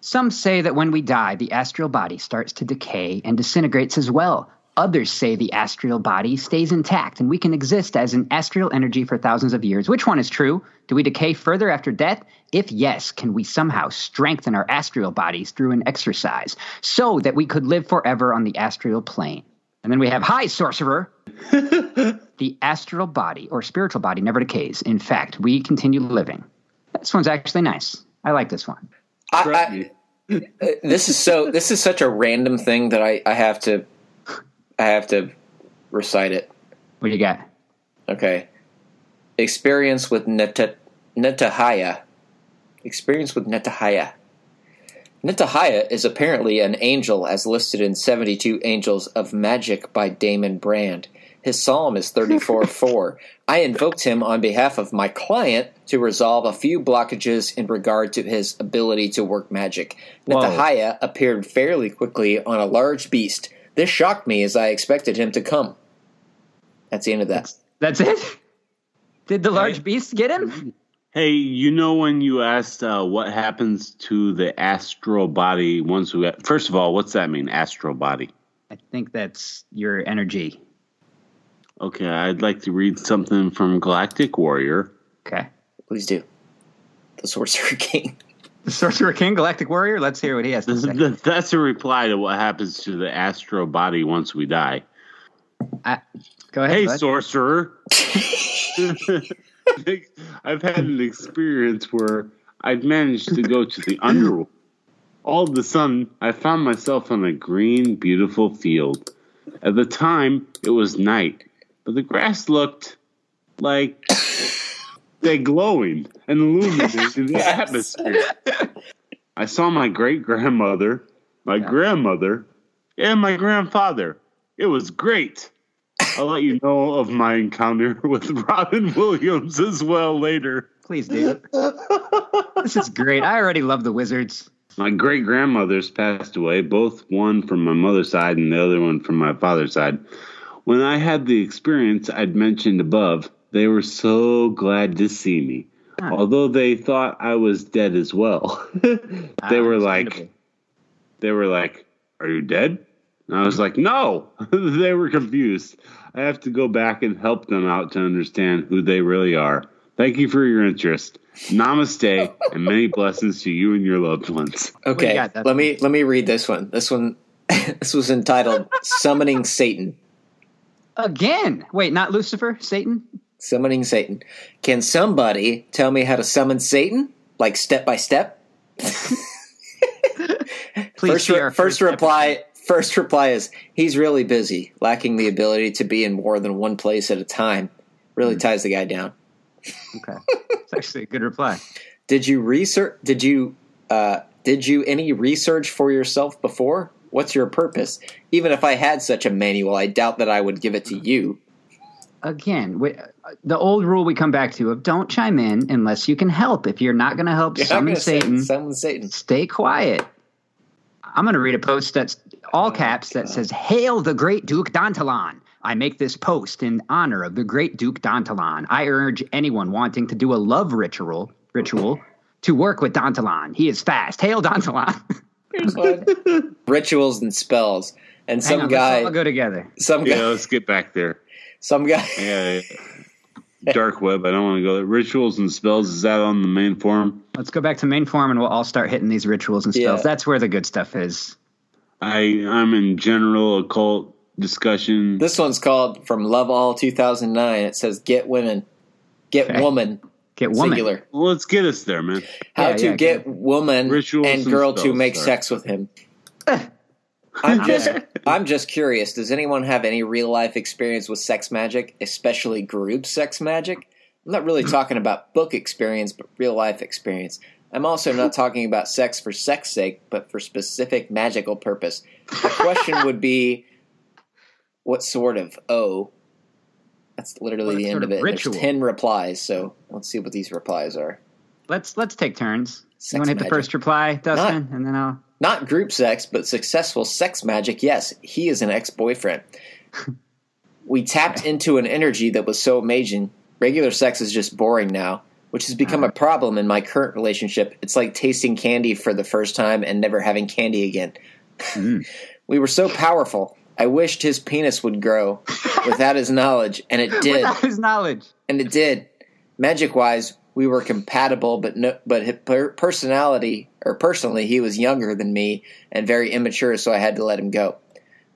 Some say that when we die, the astral body starts to decay and disintegrates as well. Others say the astral body stays intact and we can exist as an astral energy for thousands of years. Which one is true? Do we decay further after death? If yes, can we somehow strengthen our astral bodies through an exercise so that we could live forever on the astral plane? And then we have Hi, sorcerer. the astral body or spiritual body never decays. In fact, we continue living. This one's actually nice. I like this one. I, I, uh, this is so. This is such a random thing that I, I have to, I have to recite it. What do you got? Okay. Experience with Neta, Netahaya. Experience with Netahaya. Netahaya is apparently an angel as listed in 72 Angels of Magic by Damon Brand. His psalm is 34 4. I invoked him on behalf of my client to resolve a few blockages in regard to his ability to work magic. Whoa. Netahaya appeared fairly quickly on a large beast. This shocked me as I expected him to come. That's the end of that. That's it? Did the large beast get him? Hey, you know when you asked uh, what happens to the astral body once we first of all, what's that mean, astral body? I think that's your energy. Okay, I'd like to read something from Galactic Warrior. Okay. Please do. The Sorcerer King. The Sorcerer King, Galactic Warrior. Let's hear what he has to say. That's a reply to what happens to the astral body once we die. I- go ahead. Hey, bud. sorcerer. I've had an experience where I'd managed to go to the underworld. All of a sudden, I found myself on a green, beautiful field. At the time, it was night, but the grass looked like they glowing and illuminating the Yes. atmosphere. I saw my great grandmother, my grandmother, and my grandfather. It was great. I'll let you know of my encounter with Robin Williams as well later. Please do. this is great. I already love the Wizards. My great grandmothers passed away, both one from my mother's side and the other one from my father's side. When I had the experience I'd mentioned above, they were so glad to see me. Ah. Although they thought I was dead as well. they Ah, were like, they were like, "Are you dead?" And I was like, "No." they were confused. I have to go back and help them out to understand who they really are. Thank you for your interest. Namaste and many blessings to you and your loved ones. Okay, got, Dustin? let me let me read this one. This one, this was entitled "Summoning Satan." Again. Wait, not Lucifer? Satan? Summoning Satan. Can somebody tell me how to summon Satan, like step by step? Please First, re- our first reply. First reply is he's really busy, lacking the ability to be in more than one place at a time. Really hmm. ties the guy down. Okay. It's actually a good reply. Did you research? Did you uh, did you any research for yourself before? What's your purpose? Even if I had such a manual, I doubt that I would give it to hmm. you. Again, we, uh, the old rule we come back to of don't chime in unless you can help. If you're not going to help summon Satan, Summon Satan. stay quiet. I'm going to read a post that's all Oh, caps that says, Hail the great Duke Dantalion. I make this post in honor of the great Duke Dantalion. I urge anyone wanting to do a love ritual ritual to work with Dantalion. He is fast. Hail Dantalion. Rituals and spells, and Hang some on, guy, let's all go together. some guy, Yeah, let's get back there. some guy. Yeah, yeah. dark web. I don't want to go there. Rituals and spells. Is that on the main forum? Let's go back to main forum, and we'll all start hitting these rituals and spells. Yeah. That's where the good stuff is. I I'm in general occult discussion. This one's called from Love All 2009. It says, "Get women, get Okay. woman, Get woman. singular. well, let's get us there, man. How Yeah, to yeah, get woman Rituals and and girl to make sorry. sex with him." I'm just I'm just curious. Does anyone have any real life experience with sex magic, especially group sex magic? I'm not really talking about book experience, but real life experience. I'm also not talking about sex for sex sake, but for specific magical purpose. The question would be, what sort of? Oh, that's literally What the end of it. There's ten replies, so let's see what these replies are. Let's let's take turns. Sex you want to hit the first reply, Dustin, and then I'll. Not group sex, but successful sex magic. Yes, he is an ex boyfriend. we tapped into an energy that was so amazing. Regular sex is just boring now, which has become a uh-huh. problem in my current relationship. It's like tasting candy for the first time and never having candy again. Mm. we were so powerful. I wished his penis would grow without his knowledge, and it did Without his knowledge. and it did. Magic wise, we were compatible, but no, but his personality or personally, he was younger than me and very immature, so I had to let him go.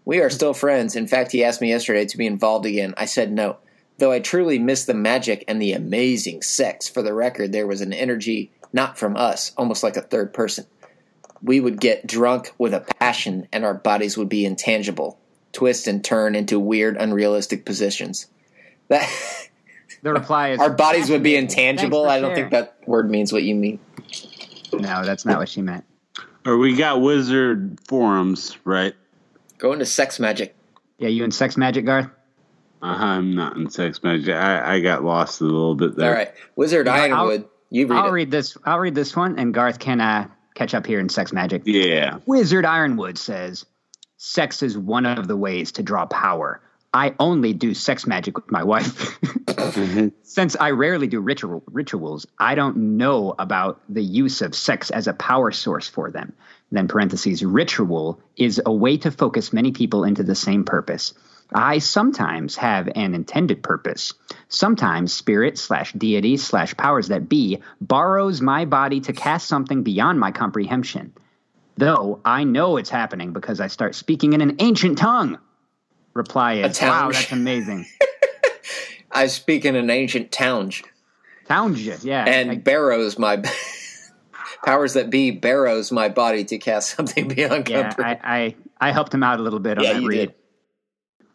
We are still friends. In fact, he asked me yesterday to be involved again. I said no. Though I truly miss the magic and the amazing sex, for the record, there was an energy not from us, almost like a third person. We would get drunk with a passion, and our bodies would be intangible, twist and turn into weird, unrealistic positions. That. The reply is Our bodies would be intangible. I don't think that word means what you mean. No, that's not what she meant. Or we got wizard forums, right? Go into sex magic. Yeah, you in sex magic, Garth? Uh, I'm not in sex magic. I, I got lost a little bit there. All right, Wizard Yeah, I'll- Ironwood. You read I'll it. read this. I'll read this one, and Garth can uh, catch up here in sex magic. Yeah. Wizard Ironwood says, "Sex is one of the ways to draw power. I only do sex magic with my wife." Mm-hmm. Since I rarely do ritual rituals, I don't know about the use of sex as a power source for them. Then parentheses ritual is a way to focus many people into the same purpose. I sometimes have an intended purpose. Sometimes spirit slash deity slash powers that be borrows my body to cast something beyond my comprehension. Though I know it's happening because I start speaking in an ancient tongue. Reply is, town. wow, that's amazing. I speak in an ancient town, Townja, yeah. and I- barrows my powers that be barrows my body to cast something beyond yeah, comprehension. I, I, I helped him out a little bit on Yeah, that you read. did.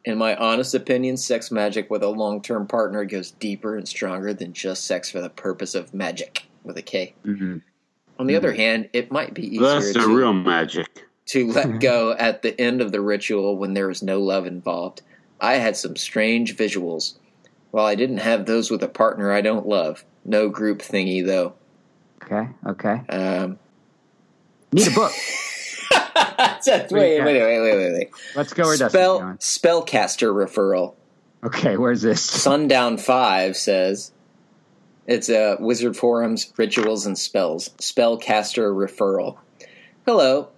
In my honest opinion, sex magic with a long term partner goes deeper and stronger than just sex for the purpose of magic with a K. Mhm. On the other hand, it might be easier That's the to, real magic. To let go at the end of the ritual when there is no love involved. I had some strange visuals. While I didn't have those with a partner I don't love, no group thingy though. Okay, okay. Um, Need a book. wait, wait, wait, wait, wait, wait. Let's go where Spell spellcaster referral. Okay, where's this? Sundown Five says it's a Wizard Forums rituals and spells spellcaster referral. Hello,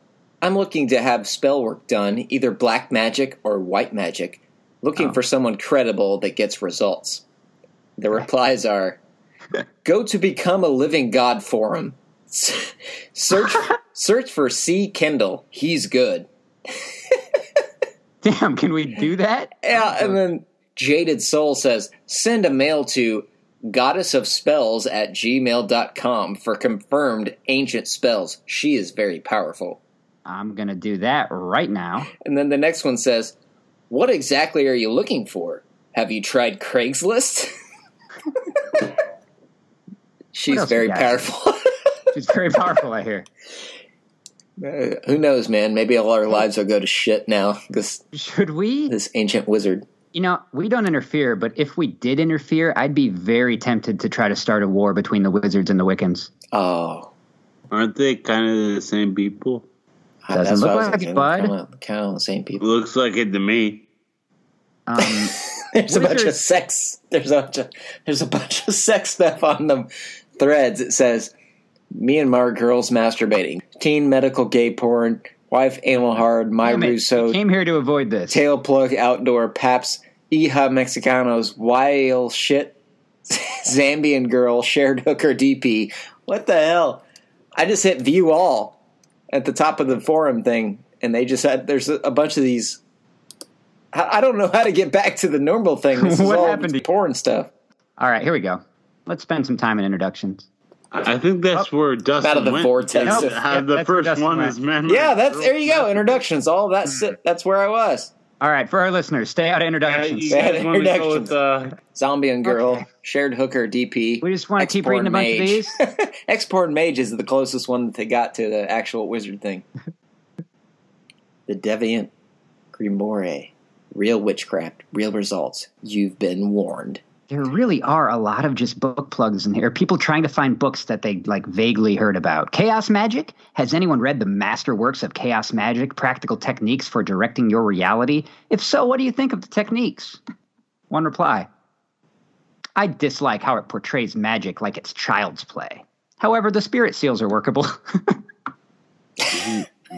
I'm looking to have spell work done, either black magic or white magic. Looking Oh. for someone credible that gets results. The replies are: Go to become a living god forum. search search for C Kendall. He's good. Damn, can we do that? Yeah, and then Jaded Soul says, send a mail to goddess of spells at gmail.com for confirmed ancient spells. She is very powerful. I'm gonna do that right now. And then the next one says, What exactly are you looking for? Have you tried Craigslist? She's very powerful. She's very powerful, I hear. Uh, Who knows, man? Maybe all our lives will go to shit now. This Should we? this ancient wizard. You know, we don't interfere, but if we did interfere, I'd be very tempted to try to start a war between the wizards and the Wiccans. Oh, Aren't they kind of the same people? Doesn't that's look what I was like it, thinking. bud. Kind of, the same people. Looks like it to me. Um, There's a bunch of sex. There's a bunch of, there's a bunch of sex stuff on the threads. It says, "Me and my girls masturbating, teen medical gay porn, wife anal hard, my damn it, Russo, we came here to avoid this. tail plug outdoor, paps, hija mexicanos, wild shit, Zambian girl, shared hooker DP. What the hell? I just hit view all at the top of the forum thing, and they just had there's a, a bunch of these. I, I don't know how to get back to the normal thing. This is What all happened to porn stuff. All right, here we go. Let's spend some time in introductions. I I think that's oh. where Dustin Out of the went. vortex. because Nope. how Yeah, the that's first one went. is men. Yeah, that's there you go. Introductions. All that's. That's where I was. All right, for our listeners, stay out of Yeah, introductions. you guys want to go Introductions. with uh, Zambian girl, Okay. shared hooker DP. We just want to keep reading a bunch of these. Export mage is the closest one that they got to the actual wizard thing. the deviant grimoire, real witchcraft, real results. You've been warned. There really are a lot of just book plugs in here. People trying to find books that they like vaguely heard about. Chaos Magic? Has anyone read the master works of Chaos Magic, Practical Techniques for Directing Your Reality? If so, what do you think of the techniques? One reply. I dislike how it portrays magic like it's child's play. However, the spirit seals are workable.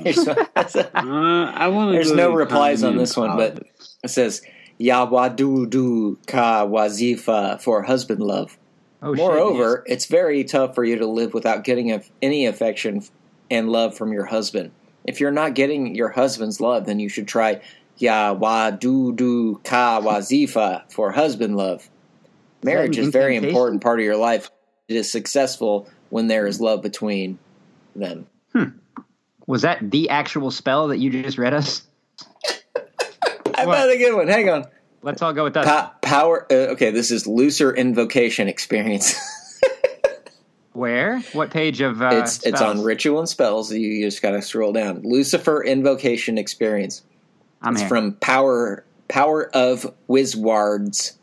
There's, uh, I want. there's no replies on this one, but it says Yawadudu ka wazifa for husband love. oh, shit. Moreover, it's very tough for you to live without getting any affection and love from your husband. If you're not getting your husband's love, then you should try Ya wa du du ka wazifa for husband love. Marriage is a very important part of your life. It is successful when there is love between them. Hmm. was that the actual spell that you just read us? I What? found a good one. Hang on. Let's all go with that. Pa- power. Uh, okay, this is looser invocation experience. Where? What page of? Uh, it's it's on ritual and spells. You just got to scroll down. Lucifer invocation experience. I'm it's here. from Power Power of wizards.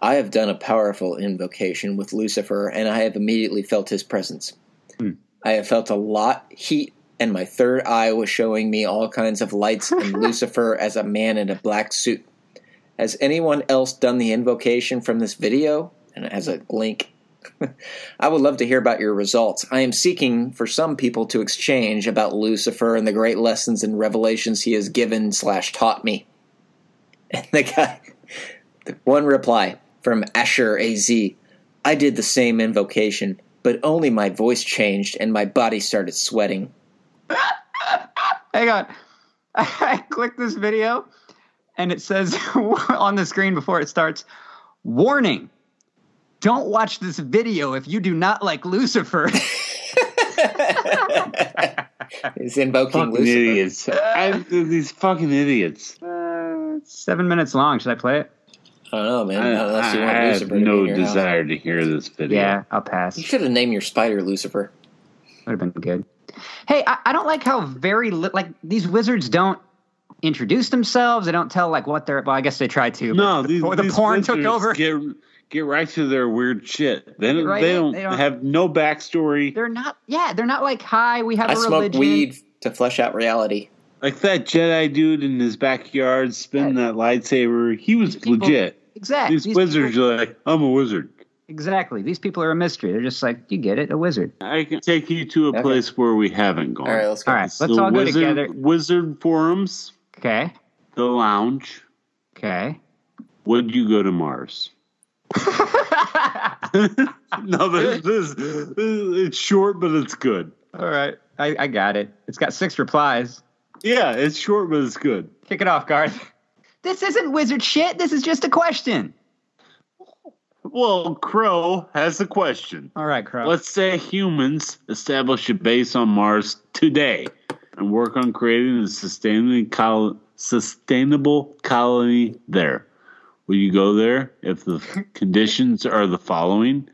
I have done a powerful invocation with Lucifer, and I have immediately felt his presence. Hmm. I have felt a lot heat, and my third eye was showing me all kinds of lights and Lucifer as a man in a black suit. Has anyone else done the invocation from this video? And it has a link. I would love to hear about your results. I am seeking for some people to exchange about Lucifer and the great lessons and revelations he has given slash taught me. And the guy, the one reply from Asher AZ I did the same invocation, but only my voice changed and my body started sweating. Hang on. I clicked this video and it says on the screen before it starts Warning. Don't watch this video if you do not like Lucifer. He's invoking Fucking Lucifer. idiots. I, these fucking idiots. Uh, seven minutes long. Should I play it? I don't know, man. I, Unless you I want have Lucifer to no in your house. desire to hear this video. Yeah, I'll pass. You should have named your spider Lucifer. Would have been good. Hey, I, I don't like how very li- like these wizards don't introduce themselves. They don't tell like what they're. Well, I guess they try to. No, the, these, por- the these porn took over. Get, get right to their weird shit. They right they don't, They don't- have no backstory. they're not. Yeah, they're not like hi. We have I a smoke religion. weed to flesh out reality. Like that Jedi dude in his backyard spinning that lightsaber. He was People- legit. Exactly. These, wizards people- are like, I'm a wizard. Exactly. These people are a mystery. They're just like, you get it, a wizard. I can take you to a Okay. place where we haven't gone. All right, let's go. All right, let's The all go wizard, together. Wizard forums, Okay. the lounge. Okay. Would you go to Mars? no, this, this, this it's short, but it's good. All right. I, I got it. It's got six replies. Yeah, it's short, but it's good. Kick it off, Garth. This isn't wizard shit. This is just a question. Well, Crow has a question. All right, Crow. Let's say humans establish a base on Mars today and work on creating a sustainable, col- sustainable colony there. Will you go there if the conditions are the following?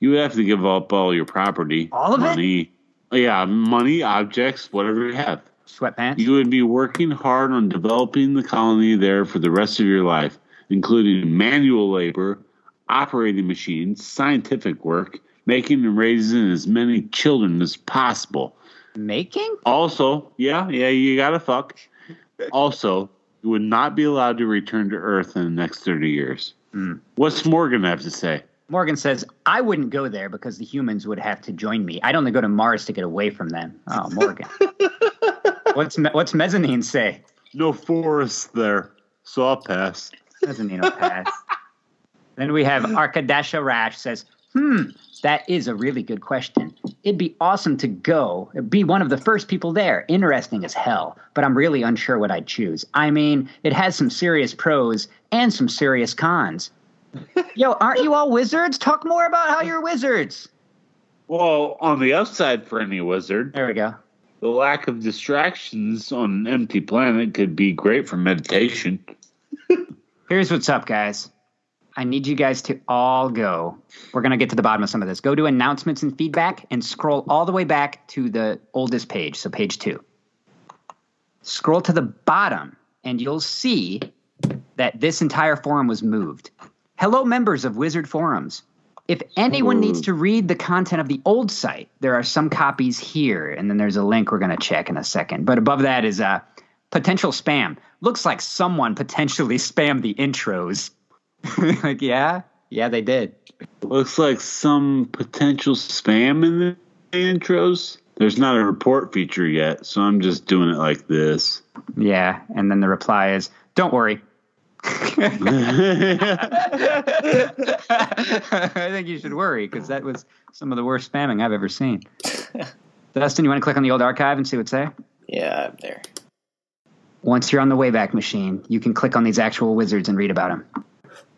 You would have to give up all your property, All of it? yeah, money, objects, whatever you have. Sweatpants. You would be working hard on developing the colony there for the rest of your life, including manual labor, operating machines, scientific work, making and raising as many children as possible. Making? Also, yeah, yeah, you gotta fuck. Also, you would not be allowed to return to Earth in the next 30 years. Hmm. What's Morgan have to say? Morgan says, I wouldn't go there because the humans would have to join me. I'd only go to Mars to get away from them. Oh, Morgan. what's me- what's Mezzanine say? No forests there, so I'll pass. Mezzanine will pass. Then we have Arkadasha Rash says, hmm, that is a really good question. It'd be awesome to go, be one of the first people there. Interesting as hell, but I'm really unsure what I'd choose. I mean, it has some serious pros and some serious cons. Yo, aren't you all wizards? Talk more about how you're wizards. Well, on the upside for any wizard, There we go. The lack of distractions on an empty planet could be great for meditation. Here's what's up, guys. I need you guys to all go. We're going to get to the bottom of some of this. Go to announcements and feedback and scroll all the way back to the oldest page, so page two. Scroll to the bottom, and you'll see that this entire forum was moved. Hello, members of Wizard Forums. If anyone needs to read the content of the old site, there are some copies here, and then there's a link we're going to check in a second. But above that is uh, potential spam. Looks like someone potentially spammed the intros. like, yeah, yeah, they did. Looks like some potential spam in the intros. There's not a report feature yet, so I'm just doing it like this. Yeah, and then the reply is, "Don't worry." I think you should worry because that was some of the worst spamming I've ever seen. Dustin, you want to click on the old archive and see what's there? Yeah, I'm there. Once you're on the Wayback Machine, you can click on these actual wizards and read about them.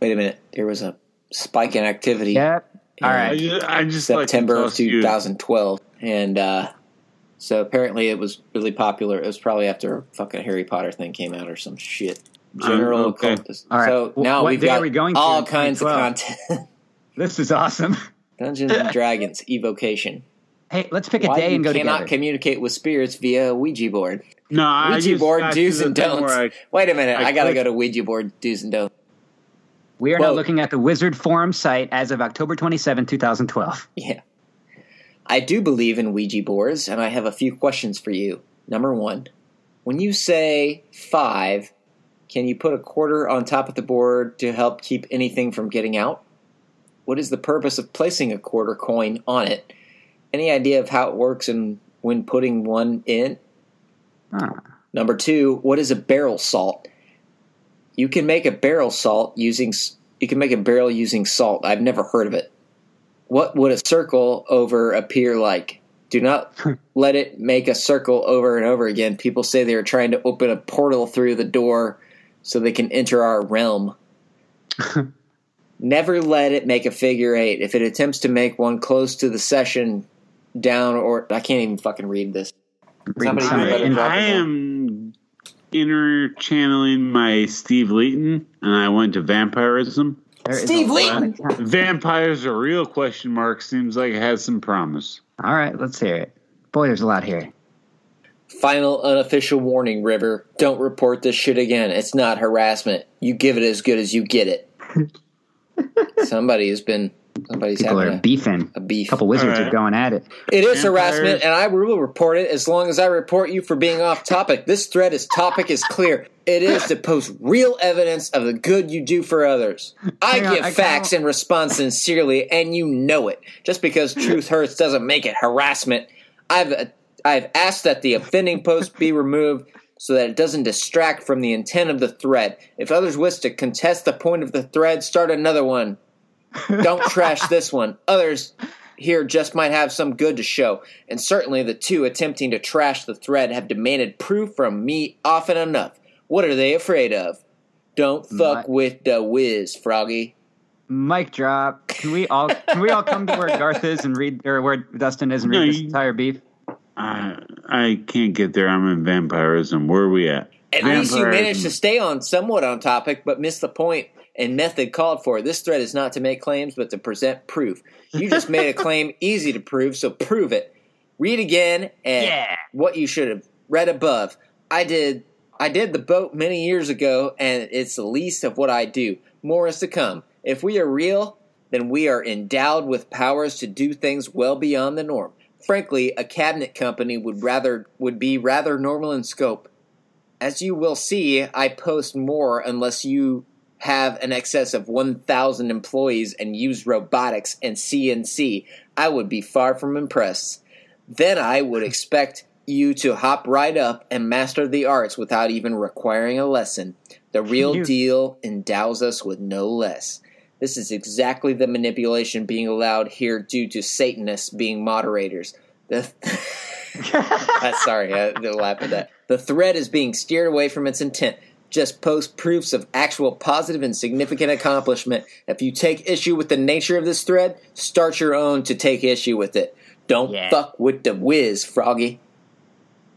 Wait a minute. There was a spike in activity. Yep. All Yeah. I right. just, I just like September of toss you- 2012, and uh, so apparently it was really popular. It was probably after a fucking Harry Potter thing came out or some shit. General Um, okay. occultist. All right. So Wh- now what we've got we going all in kinds of content. This is awesome. Dungeons and Dragons evocation. Hey, let's pick a Why day and go cannot together. communicate with spirits via Ouija board. No, I Ouija just board got do's and don'ts. I- Wait a minute. I I, gotta click- go to Ouija board do's and don'ts. We are now looking at the Wizard Forum site as of October 27, 2012. Yeah. I do believe in Ouija boards, and I have a few questions for you. Number one, when you say five, can you put a quarter on top of the board to help keep anything from getting out? What is the purpose of placing a quarter coin on it? Any idea of how it works and when putting one in? Huh. Number two, what is a barrel salt? You can make a barrel salt using. You can make a barrel using salt. I've never heard of it. What would a circle over appear like? Do not hmm. let it make a circle over and over again. People say they are trying to open a portal through the door so they can enter our realm. Never let it make a figure eight. If it attempts to make one close to the session down or I can't even fucking read this. Reading Somebody some of better it. And drop I am inner channeling my Steve Leighton, and I went to vampirism. there is Steve Leighton! Vampires are real question mark. Seems like it has some promise. All right, let's hear it. Boy, there's a lot here. Final unofficial warning, River. Don't report this shit again. It's not harassment. You give it as good as you get it. Somebody has been somebody's People having are a, beefing. a beef. A couple wizards All right. are going at it. It is Vampires. harassment, and I will report it as long as I report you for being off topic. This thread is topic is clear. It is to post real evidence of the good you do for others. I Hang on, give I facts kinda- and respond sincerely, and you know it. Just because truth hurts doesn't make it harassment. I've I've asked that the offending post be removed so that it doesn't distract from the intent of the thread. If others wish to contest the point of the thread, start another one. Don't trash this one. Others here just might have some good to show, and certainly the two attempting to trash the thread have demanded proof from me often enough. What are they afraid of? Don't fuck My- with the whiz, Froggy. Mic drop. Can we all can we all come to where Garth is and read or where Dustin is and No, read this entire beef? I I can't get there. I'm in vampirism. Where are we at? At least you managed to stay on somewhat on topic, but missed the point and method called for. This thread is not to make claims, but to present proof. You just made a claim easy to prove, so prove it. Read again and Yeah. what you should have read above. I did I did the boat many years ago, and it's the least of what I do. More is to come. If we are real, then we are endowed with powers to do things well beyond the norm. Frankly, a cabinet company would rather would be rather normal in scope. As you will see, I post more unless you have an excess of 1,000 employees and use robotics and CNC. I would be far from impressed. Then I would expect you to hop right up and master the arts without even requiring a lesson. The real You- deal endows us with no less. This is exactly the manipulation being allowed here due to Satanists being moderators. The Uh, sorry, I did laugh at that. The thread is being steered away from its intent. Just post proofs of actual positive and significant accomplishment. If you take issue with the nature of this thread, start your own to take issue with it. Don't Yeah. fuck with the whiz, Froggy.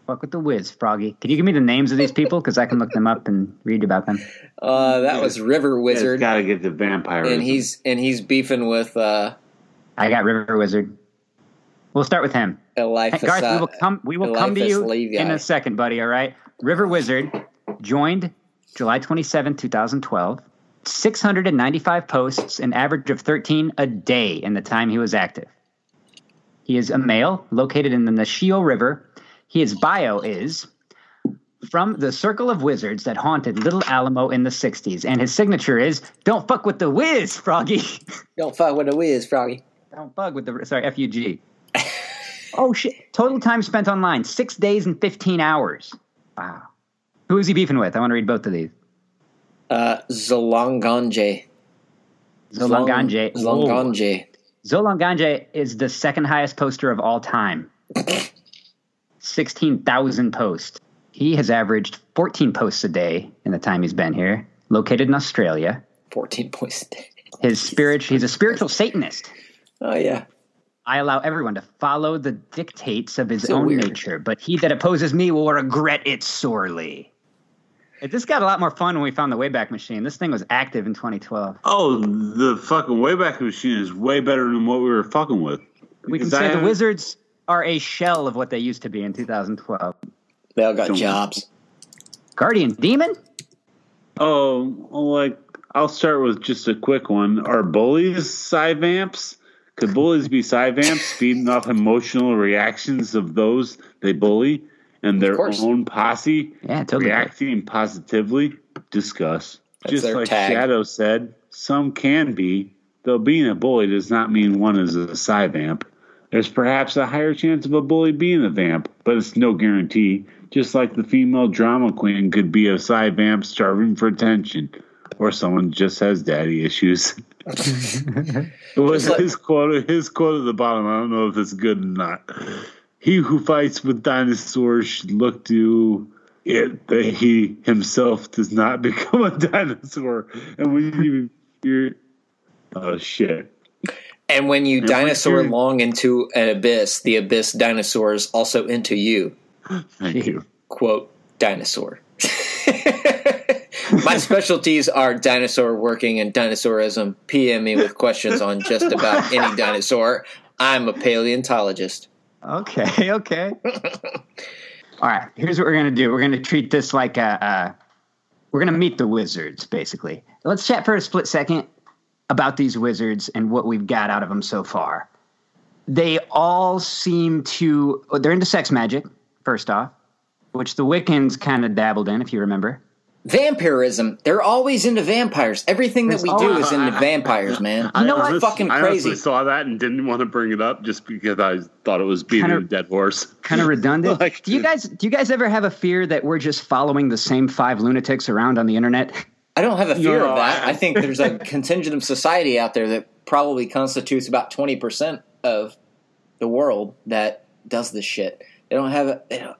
Fuck with the whiz, Froggy. Can you give me the names of these people because I can look them up and read about them? Uh, that was River Wizard, Got to get the vampire. and he's and he's beefing with uh, I got River Wizard. We'll start with him. Eliphas. Hey, Garth, we will come. We will come to you Levi. in a second, buddy. All right. River Wizard joined July 27, 2012. 695 posts, an average of 13 a day in the time he was active. He is a male located in the Nashio River. His bio is from the circle of wizards that haunted Little Alamo in the 60s. And his signature is Don't fuck with the whiz, Froggy. Don't fuck with the whiz, Froggy. Don't fuck with the sorry FUG. oh shit! Total time spent online six days and fifteen hours. Wow. Who is he beefing with? I want to read both of these. Uh, Zolonganje. Zolonganje. Zolonganje. Zolonganje is the second highest poster of all time. Sixteen thousand posts. He has averaged fourteen posts a day in the time he's been here. Located in Australia. 14 posts a day. His spirit. He's a spiritual Satanist. Oh, yeah. I allow everyone to follow the dictates of his So own weird. nature, but he that opposes me will regret it sorely. This got a lot more fun when we found the Wayback Machine. This thing was active in 2012. oh, the fucking Wayback Machine is way better than what we were fucking with. We can say I the haven't- Wizards are a shell of what they used to be in 2012. They all got Don't- jobs. Guardian Demon? Oh, like I'll start with just a quick one. Are bullies Psyvamps? Could bullies be Psyvamps, feeding off emotional reactions of those they bully and their own posse Yeah, totally. reacting positively? Discuss. That's just like tag. Shadow said, some can be, though being a bully does not mean one is a side Psyvamp. There's perhaps a higher chance of a bully being a vamp, but it's no guarantee. Just like the female drama queen could be a side vamp starving for attention, or someone just has daddy issues. it was like- his quote. His quote at the bottom. I don't know if it's good or not. He who fights with dinosaurs should look to it that he himself does not become a dinosaur. And when you you're oh shit. And when you And dinosaur you're- long into an abyss, the abyss dinosaurs also into you. Thank you. Quote, dinosaur. My specialties are dinosaur working and dinosaurism. PM me with questions on just about any dinosaur. I'm a paleontologist. Okay, okay. All right, here's what we're gonna do. We're gonna treat this like a, a we're gonna meet the wizards, basically. Let's chat for a split second about these wizards and what we've got out of them so far. They all seem to they're into sex magic, first off, which the Wiccans kind of dabbled in, if you remember. Vampirism. They're always into vampires. Everything that we do always- is into vampires, man. You know what? It's fucking I crazy. honestly saw that and didn't want to bring it up just because I thought it was beating Kinda- a dead horse. Kind of redundant. Like- do you guys do you guys ever have a fear that we're just following the same five lunatics around on the internet? I don't have a fear No, of that. I- I think there's a contingent of society out there that probably constitutes about 20% of the world that does this shit. They don't have a. They don't,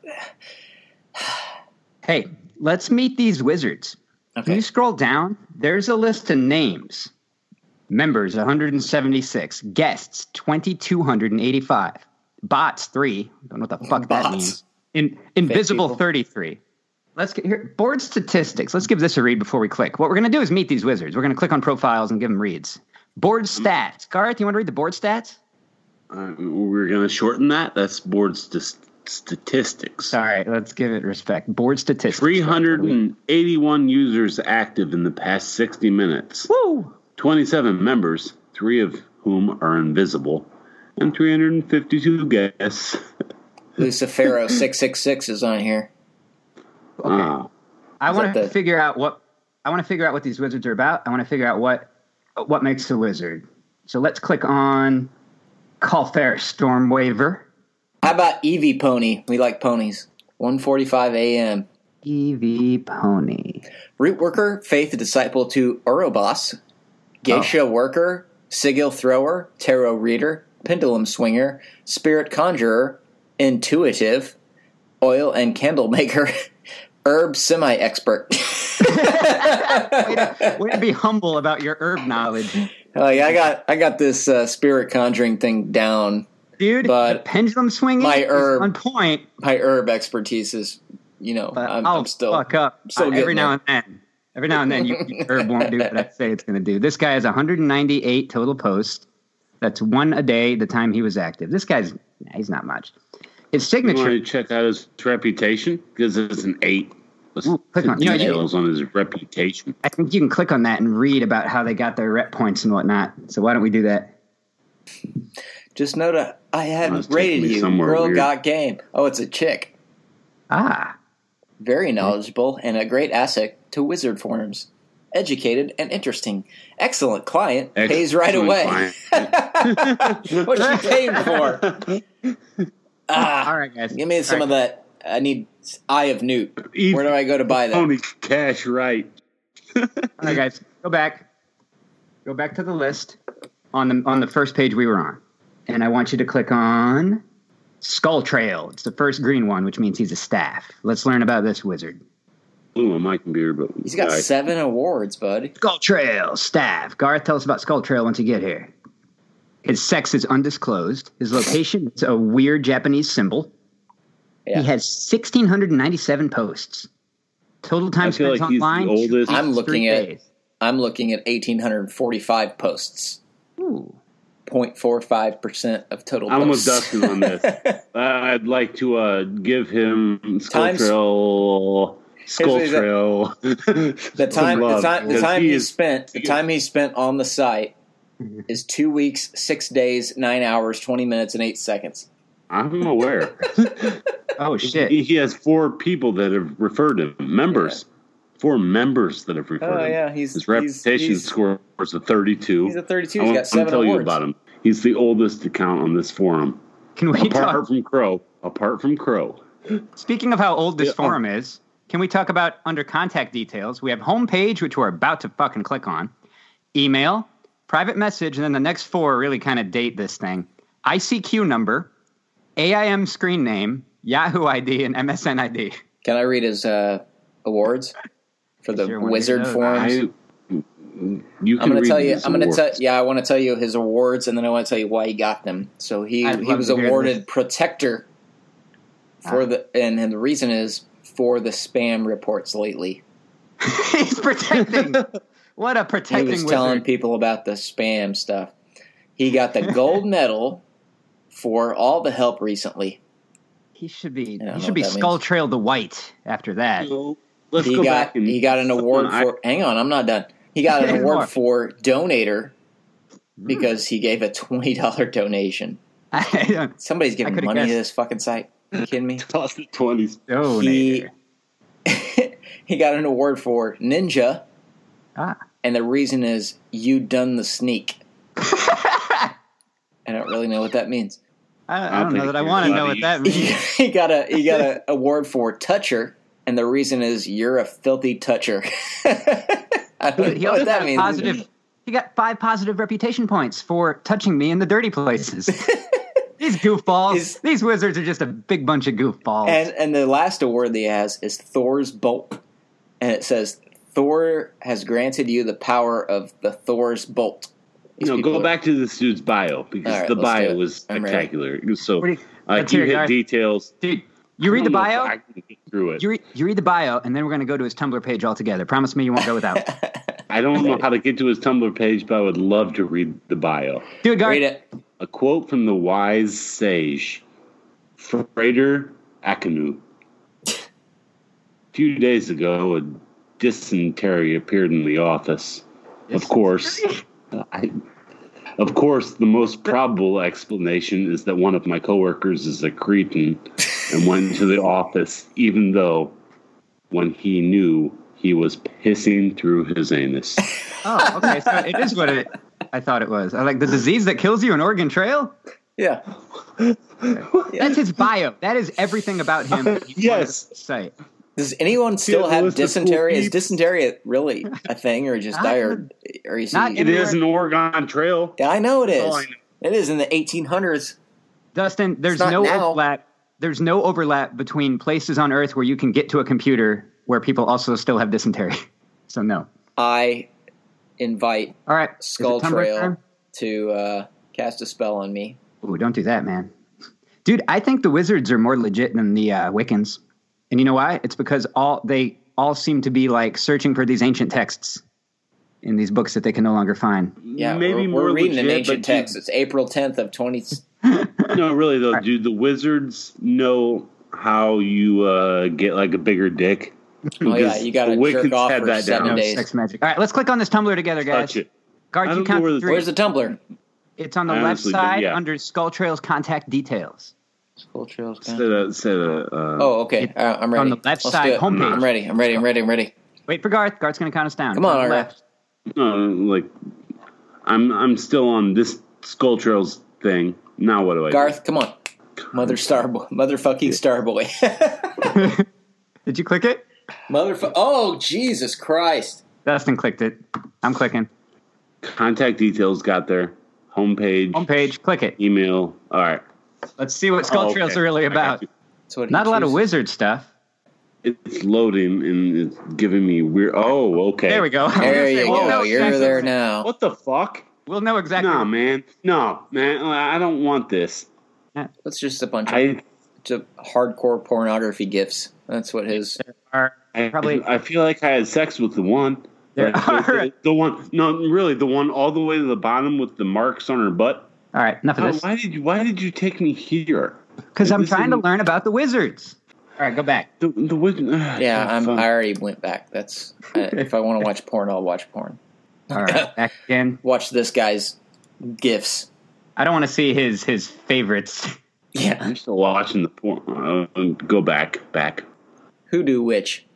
Hey, let's meet these wizards. Can okay. you scroll down? There's a list of names. Members 176. Guests 2285. Bots 3. Don't know what the fuck that means. In, invisible 33. Let's get here. Board statistics. Let's give this a read before we click. What we're going to do is meet these wizards. We're going to click on profiles and give them reads. Board stats. Garth, you want to read the board stats? Uh, we're going to shorten that. That's board st- statistics. All right, let's give it respect. Board statistics. 381 users active in the past 60 minutes. Woo! 27 members, three of whom are invisible, and 352 guests. Lucifero 666 is on here. Ah, I want to the- figure out what I want to figure out what these wizards are about. I want to figure out what what makes a wizard. So let's click on Call Fair Storm Stormwaver. How about Eevee Pony? We like ponies. 1:45 a.m. EV Pony. Root Worker, Faith Disciple to Ouroboros, Geisha Worker, Sigil Thrower, Tarot Reader, Pendulum Swinger, Spirit Conjurer, Intuitive, Oil and Candle Maker, Herb Semi Expert. Way to, way to be humble about your herb knowledge, Like I got, I got this uh, spirit conjuring thing down. Dude. But the pendulum swinging my is herb- on point. My herb expertise is, you know, But I'm, I'll I'm still. fuck up still Uh, every now there. and then. Every now and then, you, your herb won't do what I say it's going to do. This guy has 198 total posts. That's one a day. The time he was active. This guy's he's not much. His you want signature. to check out his reputation? Because it's an 8. Ooh, click on- you know, you- details on his reputation. I think you can click on that and read about how they got their rep points and whatnot. So why don't we do that? Just note, I Must hadn't take rated you. somewhere Girl weird. got game. Oh, it's a chick. Ah, Very knowledgeable and a great asset to wizard forums. Educated and interesting. Excellent client. pays right away. client. What's she paying for? Ah, all right, guys. give me some All of that. I need Eye of Newt. Eve- Where do I go to buy that? Pony cash right. All right, guys, go back. Go back to the list on the on the first page we were on, and I want you to click on Skull Trail. It's the first green one, which means he's a staff. Let's learn about this wizard. Blue on my computer, but He's got I- seven awards, bud. Skull Trail staff. Garth, tell us about Skull Trail once you get here. His sex is undisclosed. His location is a weird Japanese symbol. Yeah. He has 1,697 posts. Total time spent like he's the online. oldest. I'm looking at- days. I'm looking at 1,845 posts. Ooh. 0.45% of total I'm with posts. Dustin on this. I'd like to uh, give him Skull Times- Trail. Skull Here's what Trail. The time, the time, the time he he is- spent, the time he spent on the site is two weeks, six days, nine hours, twenty minutes, and eight seconds. I'm aware. Oh shit. he, he has four people that have referred him, members. Four members that have referred Oh him. yeah, he's His reputation He's, score is a 32. he's a thirty-two. I He's won't got seven tell you about him. He's the oldest account on this forum. Can we Apart talk? from Crow. Apart from Crow. Speaking of how old this Yeah, oh. forum is, can we talk about under contact details? We have homepage, which we're about to fucking click on, email, private message, and then the next four really kind of date this thing. ICQ number, AIM screen name, Yahoo ID, and MSN ID. Can I read his uh, awards for the Sure, Wizard read those? forums? I, you can I'm going read to tell you. I'm going to awards. tell. Yeah, I want to tell you his awards, and then I want to tell you why he got them. So he I'd he was to hear awarded protector for Ah. the, and, and the reason is for the spam reports lately. He's protecting. what a He protecting was wizard. telling people about the spam stuff. He got the gold medal for all the help recently. he should be. He should be skull means. trailed the white after that. So, let's He go got back and he got an award I- for. Hang on, I'm not done. He got an More. award for donator because he gave a twenty dollar donation. I Somebody's giving could've money to this fucking site. you kidding me? toss the twenties. know. He he got an award for ninja, Ah. and the reason is you done the sneak. I don't really know what that means. I, I I'll don't know that I want to know what that means. he got a he got a award for toucher, and the reason is you're a filthy toucher. I don't He know also what that got means. positive. He got five positive reputation points for touching me in the dirty places. these goofballs, Is- these wizards are just a big bunch of goofballs. And and the last award that he has is Thor's bolt, and it says Thor has granted you the power of the Thor's bolt. These No, go are- back to this dude's bio because All right, the let's do bio it. was spectacular. So, What do you- like, let's you hear it, hit details. Dude, you read the I don't know bio. I can get through it. You, re- you read the bio, and then we're going to go to his Tumblr page altogether. Promise me you won't go without. I don't know how to get to his Tumblr page, but I would love to read the bio. Do it, Gar. Read it. A quote from the wise sage, Freighter Akanu. A few days ago, a dysentery appeared in the office. Of course, I, of course, the most probable explanation is that one of my coworkers is a cretin and went to the office, even though when he knew he was pissing through his anus. Oh, okay. So it is what it. I thought it was. I like the disease that kills you in Oregon Trail. Yeah. That's his bio. That is everything about him. that Yes. Say. Does anyone still Yeah, have list of cool dysentery? Is dysentery really a thing, or just Not- dire? Or is not he, It is an Oregon Trail. Yeah, I know it all I is. know. It is in the 1800s. Dustin, there's no now. overlap. There's no overlap between places on Earth where you can get to a computer where people also still have dysentery. So no. I invite All right. Skull Trail time? to uh, cast a spell on me. Ooh, don't do that, man. Dude, I think the wizards are more legit than the uh, Wiccans, and you know why? It's because all they all seem to be like searching for these ancient texts in these books that they can no longer find. Yeah, maybe we're, more we're reading legit, an ancient but text. It's April 10th of 20. No, really though, Right. do the wizards know how you uh, get like a bigger dick? Oh yeah, you got to jerk off for that seven down. No days. sex magic. All right, let's click on this Tumblr together, guys. Touch it. Guard, you count where to the- three. Where's the Tumblr? It's on the I left side yeah. under Skull Trail's contact details. Skull Trails. Instead of, instead of, uh, Oh, okay. It- Uh, I'm ready. on the left Let's side homepage. I'm ready. I'm ready. I'm ready. I'm ready. Wait for Garth. Garth's going to count us down. Come on, the Ira. left. No, like I'm I'm still on this Skull Trails thing. Now what do I do? Garth, come on. Mother Starboy. Motherfucking Starboy. Did you click it? Motherfuck. Oh, Jesus Christ. Dustin clicked it. I'm clicking. Contact details got there. Homepage, Homepage. Click it. email. All right. Let's see what Skull Oh, Trails okay. are really about. you. That's what Not a lot of wizard stuff. It's loading and it's giving me weird. Oh, okay. There we go. There you We'll go. know You're exactly- there now. What the fuck? We'll know exactly. No, man. No, man. I don't want this. It's just a bunch of I to hardcore pornography gifs. That's what his. Are- I, Probably- I feel like I had sex with the one. There Like, the, are- the, the one, no, really, the one all the way to the bottom with the marks on her butt. All right, enough How- of this. why did you? Why did you take me here? Because I'm trying to learn about the wizards. All right, go back. The the wiz- ah, Yeah, I'm, fun. I already went back. That's I, if I want to watch porn, I'll watch porn. All right, back again. Watch this guy's gifs. I don't want to see his his favorites. Yeah, I'm still watching the porn. Uh, go back, back. Hoodoo Witch.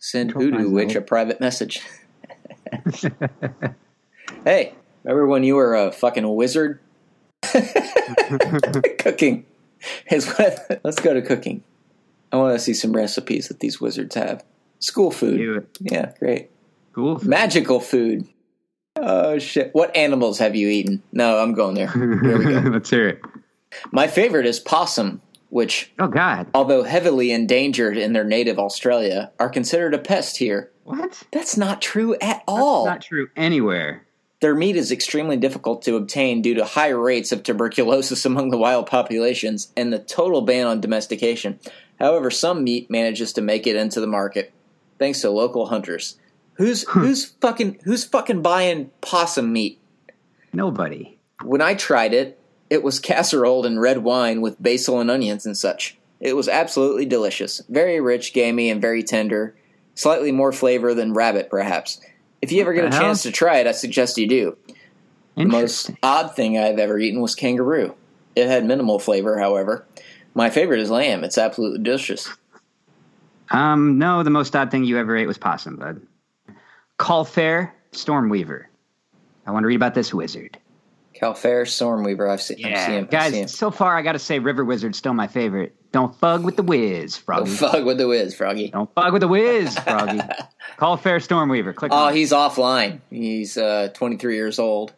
Send Hoodoo Witch a private message. hey, Remember when you were a fucking wizard? cooking is what. Let's go to cooking. I want to see some recipes that these wizards have. School food. Yeah, great. Cool. Magical food. Oh shit! What animals have you eaten? No, I'm going there. Here we go. Let's hear it. My favorite is possum, which, Oh God. although heavily endangered in their native Australia, are considered a pest here. What? That's not true at all. Not true anywhere. Their meat is extremely difficult to obtain due to high rates of tuberculosis among the wild populations and the total ban on domestication. However, some meat manages to make it into the market thanks to local hunters. Who's hmm. who's fucking who's fucking buying possum meat? Nobody. When I tried it, it was casserole in red wine with basil and onions and such. It was absolutely delicious. Very rich, gamey, and very tender. Slightly more flavor than rabbit, perhaps. If you ever get a hell? chance to try it, I suggest you do. The most odd thing I've ever eaten was kangaroo. It had minimal flavor, however. My favorite is lamb. It's absolutely delicious. Um, no, the most odd thing you ever ate was possum, bud. Calfair Stormweaver. I want to read about this wizard. Calfair Stormweaver. I've seen. I've seen him. I've seen him. guys. So far, I got to say, River Wizard's still my favorite. Don't fug with the whiz, Froggy. fuck with the whiz, Froggy. Don't fug with the whiz, Froggy. Calfair Stormweaver. Click. Oh, on he's offline. He's uh, 23 years old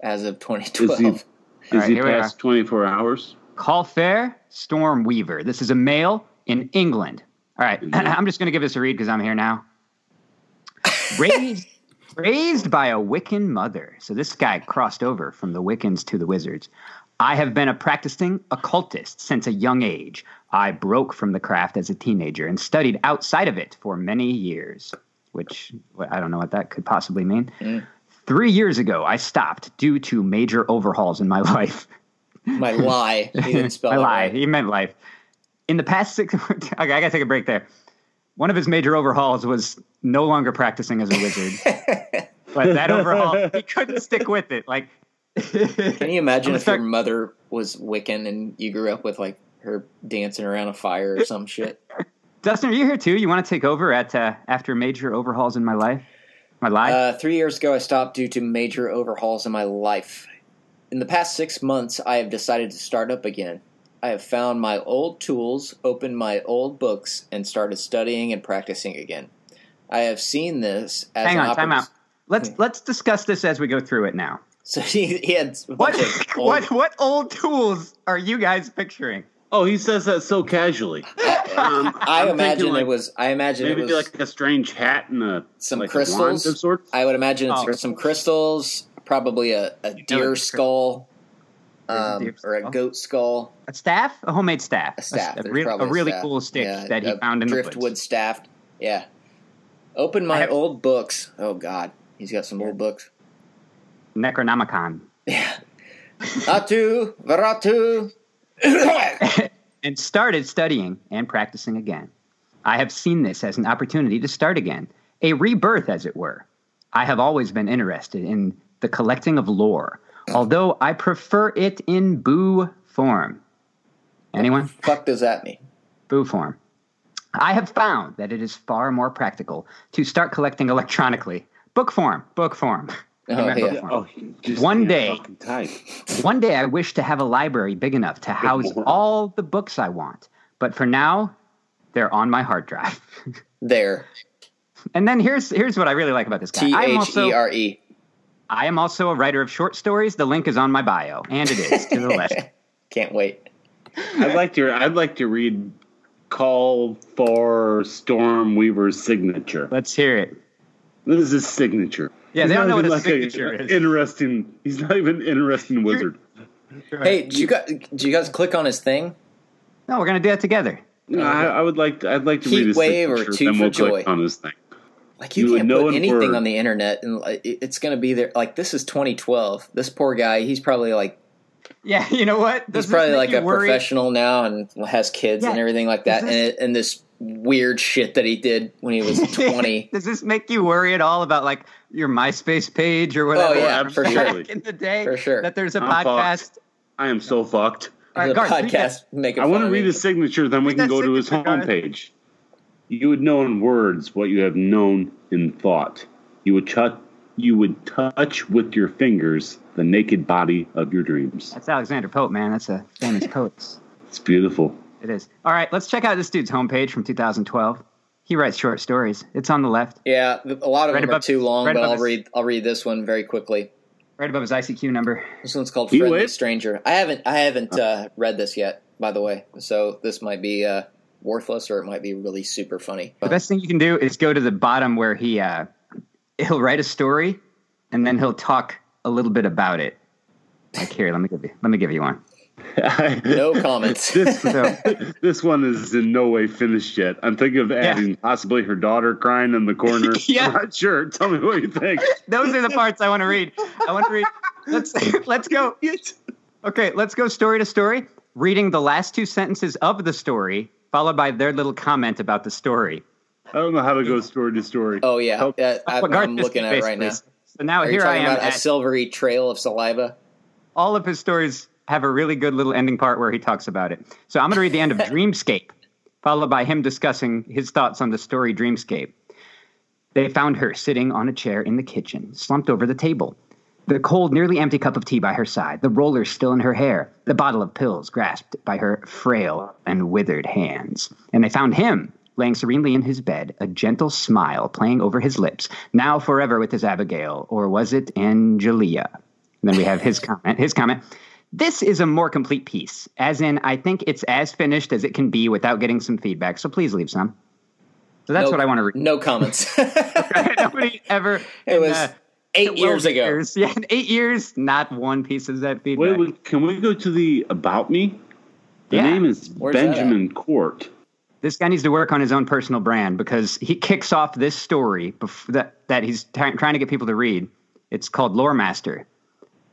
as of 2012. Is he, is All right, he here we past 24 hours? Calfair Stormweaver. This is a male in England. All right, I'm just going to give this a read because I'm here now. Raised, raised by a Wiccan mother. So this guy crossed over from the Wiccans to the Wizards. I have been a practicing occultist since a young age. I broke from the craft as a teenager and studied outside of it for many years, which I don't know what that could possibly mean. Mm. Three years ago, I stopped due to major overhauls in my life. My lie. He didn't spell it lie. right. He meant life. In the past six, okay, I gotta take a break there. One of his major overhauls was no longer practicing as a wizard, but that overhaul he couldn't stick with it. Like, Can you imagine if your mother was Wiccan and you grew up with like her dancing around a fire or some shit? Dustin, are you here too? You want to take over at uh, after major overhauls in my life? My life. Uh, three years ago, I stopped due to major overhauls in my life. In the past six months, I have decided to start up again. I have found my old tools, opened my old books, and started studying and practicing again. I have seen this as Hang an on, time out. Let's let's discuss this as we go through it now. So he, he had What old- what what old tools are you guys picturing? Oh, he says that so casually. Um, I I'm imagine thinking, like, it was. I imagine it maybe was like a strange hat and a some like a wand crystals. of sorts. I would imagine it's Oh. some crystals, probably a, a deer it's skull, There's a um, deer or a goat skull, A staff, a homemade staff, a staff. a, There's real- a really staff. cool stick Yeah, that he found in the driftwood staff. Yeah. Open my have- old books. Oh God, he's got some old books. Necronomicon. Yeah. Atu Varatu. and started studying and practicing again. I have seen this as an opportunity to start again, a rebirth, as it were. I have always been interested in the collecting of lore, although I prefer it in boo form. Anyone? Fuck does that mean? Boo form. I have found that it is far more practical to start collecting electronically. Book form, book form. Oh, yeah. book form. Oh, he just One can't day- One day I wish to have a library big enough to house all the books I want, but for now, they're on my hard drive. There. and then here's here's what I really like about this guy. T I am also E R E. I am also a writer of short stories. The link is on my bio, and it is to the left. Can't wait. I'd like to. I'd like to read call for Storm Weaver's signature. Let's hear it. This is his signature. Yeah, He's they don't know what even a signature a is. Interesting. He's not even an interesting wizard. Hey, did you guys, did you guys click on his thing? No, we're gonna do that together. No, I, I would like. To, I'd like to Heat read his wave or two then for we'll joy? click on his thing. Like you, You can't know put anything word. on the internet, and it's going to be there. Like this is 2012. This poor guy, he's probably like Yeah, you know what? Does he's probably like a worry? professional now and has kids and everything like that. Is And it, and this weird shit that he did when he was 20. Does this make you worry at all about like your MySpace page or whatever? Oh, yeah, from for sure. In the day, For sure. that there's a I'm podcast. I am so fucked. All right, the Garth, read podcast making I want to read his signature. Then we can go to his signature, Garth. homepage. You would know in words what you have known in thought. You would shut you would touch with your fingers the naked body of your dreams. That's Alexander Pope, man. That's a famous poet. It's beautiful. It is. All right, let's check out this dude's homepage from 2012. He writes short stories. It's on the left, Yeah, a lot of Right them above- are too long, right but I'll his- read. I'll read this one very quickly. right above his ICQ number. This one's called You "Friendly wait. Stranger." I haven't. I haven't uh, read this yet, by the way. So this might be uh, worthless, or it might be really super funny. The best thing you can do is go to the bottom where he uh, he'll write a story, and then he'll talk a little bit about it. Like here, let me give you let me give you one. No comments. this, So- this one is in no way finished yet. I'm thinking of adding possibly her daughter crying in the corner. Yeah. I'm not sure. Tell me what you think. Those are the parts I want to read. I want to read. Let's let's go. Okay, let's go story to story. Reading the last two sentences of the story, followed by their little comment about the story. I don't know how to go story to story. oh yeah, Help. uh, I, I'm looking at it right now. So now Are here I am. about a silvery trail of saliva? all of his stories have a really good little ending part where he talks about it. So I'm going to read the end of Dreamscape, followed by him discussing his thoughts on the story Dreamscape. They found her sitting on a chair in the kitchen, slumped over the table. The cold, nearly empty cup of tea by her side, the rollers still in her hair, the bottle of pills grasped by her frail and withered hands. And they found him, laying serenely in his bed, a gentle smile playing over his lips, now forever with his Abigail, or was it Angelia? And then we have his comment. His comment. This is a more complete piece, as in, I think it's as finished as it can be without getting some feedback. So please leave some. So that's No- what I want to read. No comments. Nobody ever. it in, was uh, eight years ago. years- Yeah, eight years, not one piece of that feedback. Wait, wait, can we go to the about me? The Yeah. name is Where's Benjamin Court. this guy needs to work on his own personal brand because he kicks off this story bef- that that he's t- trying to get people to read. It's called Lore Master.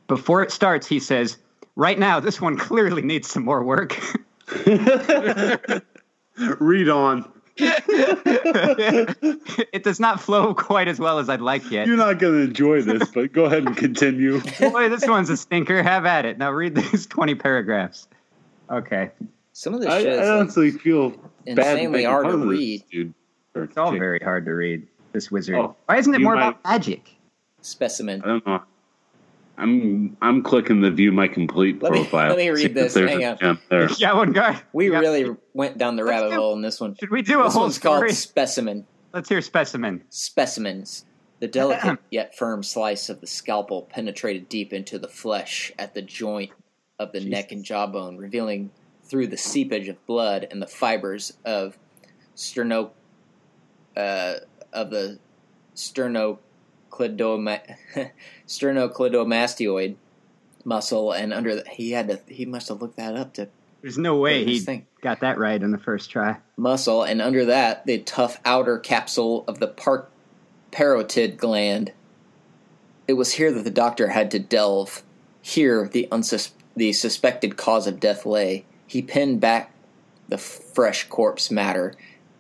Before it starts, he says, "Right now, this one clearly needs some more work." Read on. it does not flow quite as well as I'd like yet. You're not going to enjoy this, but go ahead and continue. Boy, this one's a stinker. Have at it. Now read these 20 paragraphs. Okay. Some of this I, shit I is like, honestly feel bad insanely making hard to fun of this read. dude. It's all very hard to read, this wizard. Oh, Why isn't it more might- about magic? specimen. I don't know. I'm I'm clicking the view my complete Let me- profile. let me read this. there's Hang a on. Yeah, one guy. We Yeah. really went down the Let's rabbit do- hole in this one. Should we do a This whole one's story? called specimen. Let's hear specimen. Specimens. The delicate yet firm slice of the scalpel penetrated deep into the flesh at the joint of the neck and jawbone, revealing through the seepage of blood and the fibers of sterno uh, of the sternocleidoma, sternocleidomastoid muscle, and under the, he had to he must have looked that up to There's no way he thing. got that right in the first try. muscle, and under that, the tough outer capsule of the par- parotid gland. It was here that the doctor had to delve. Here, the, unsus- the suspected cause of death lay. He pinned back the fresh corpse matter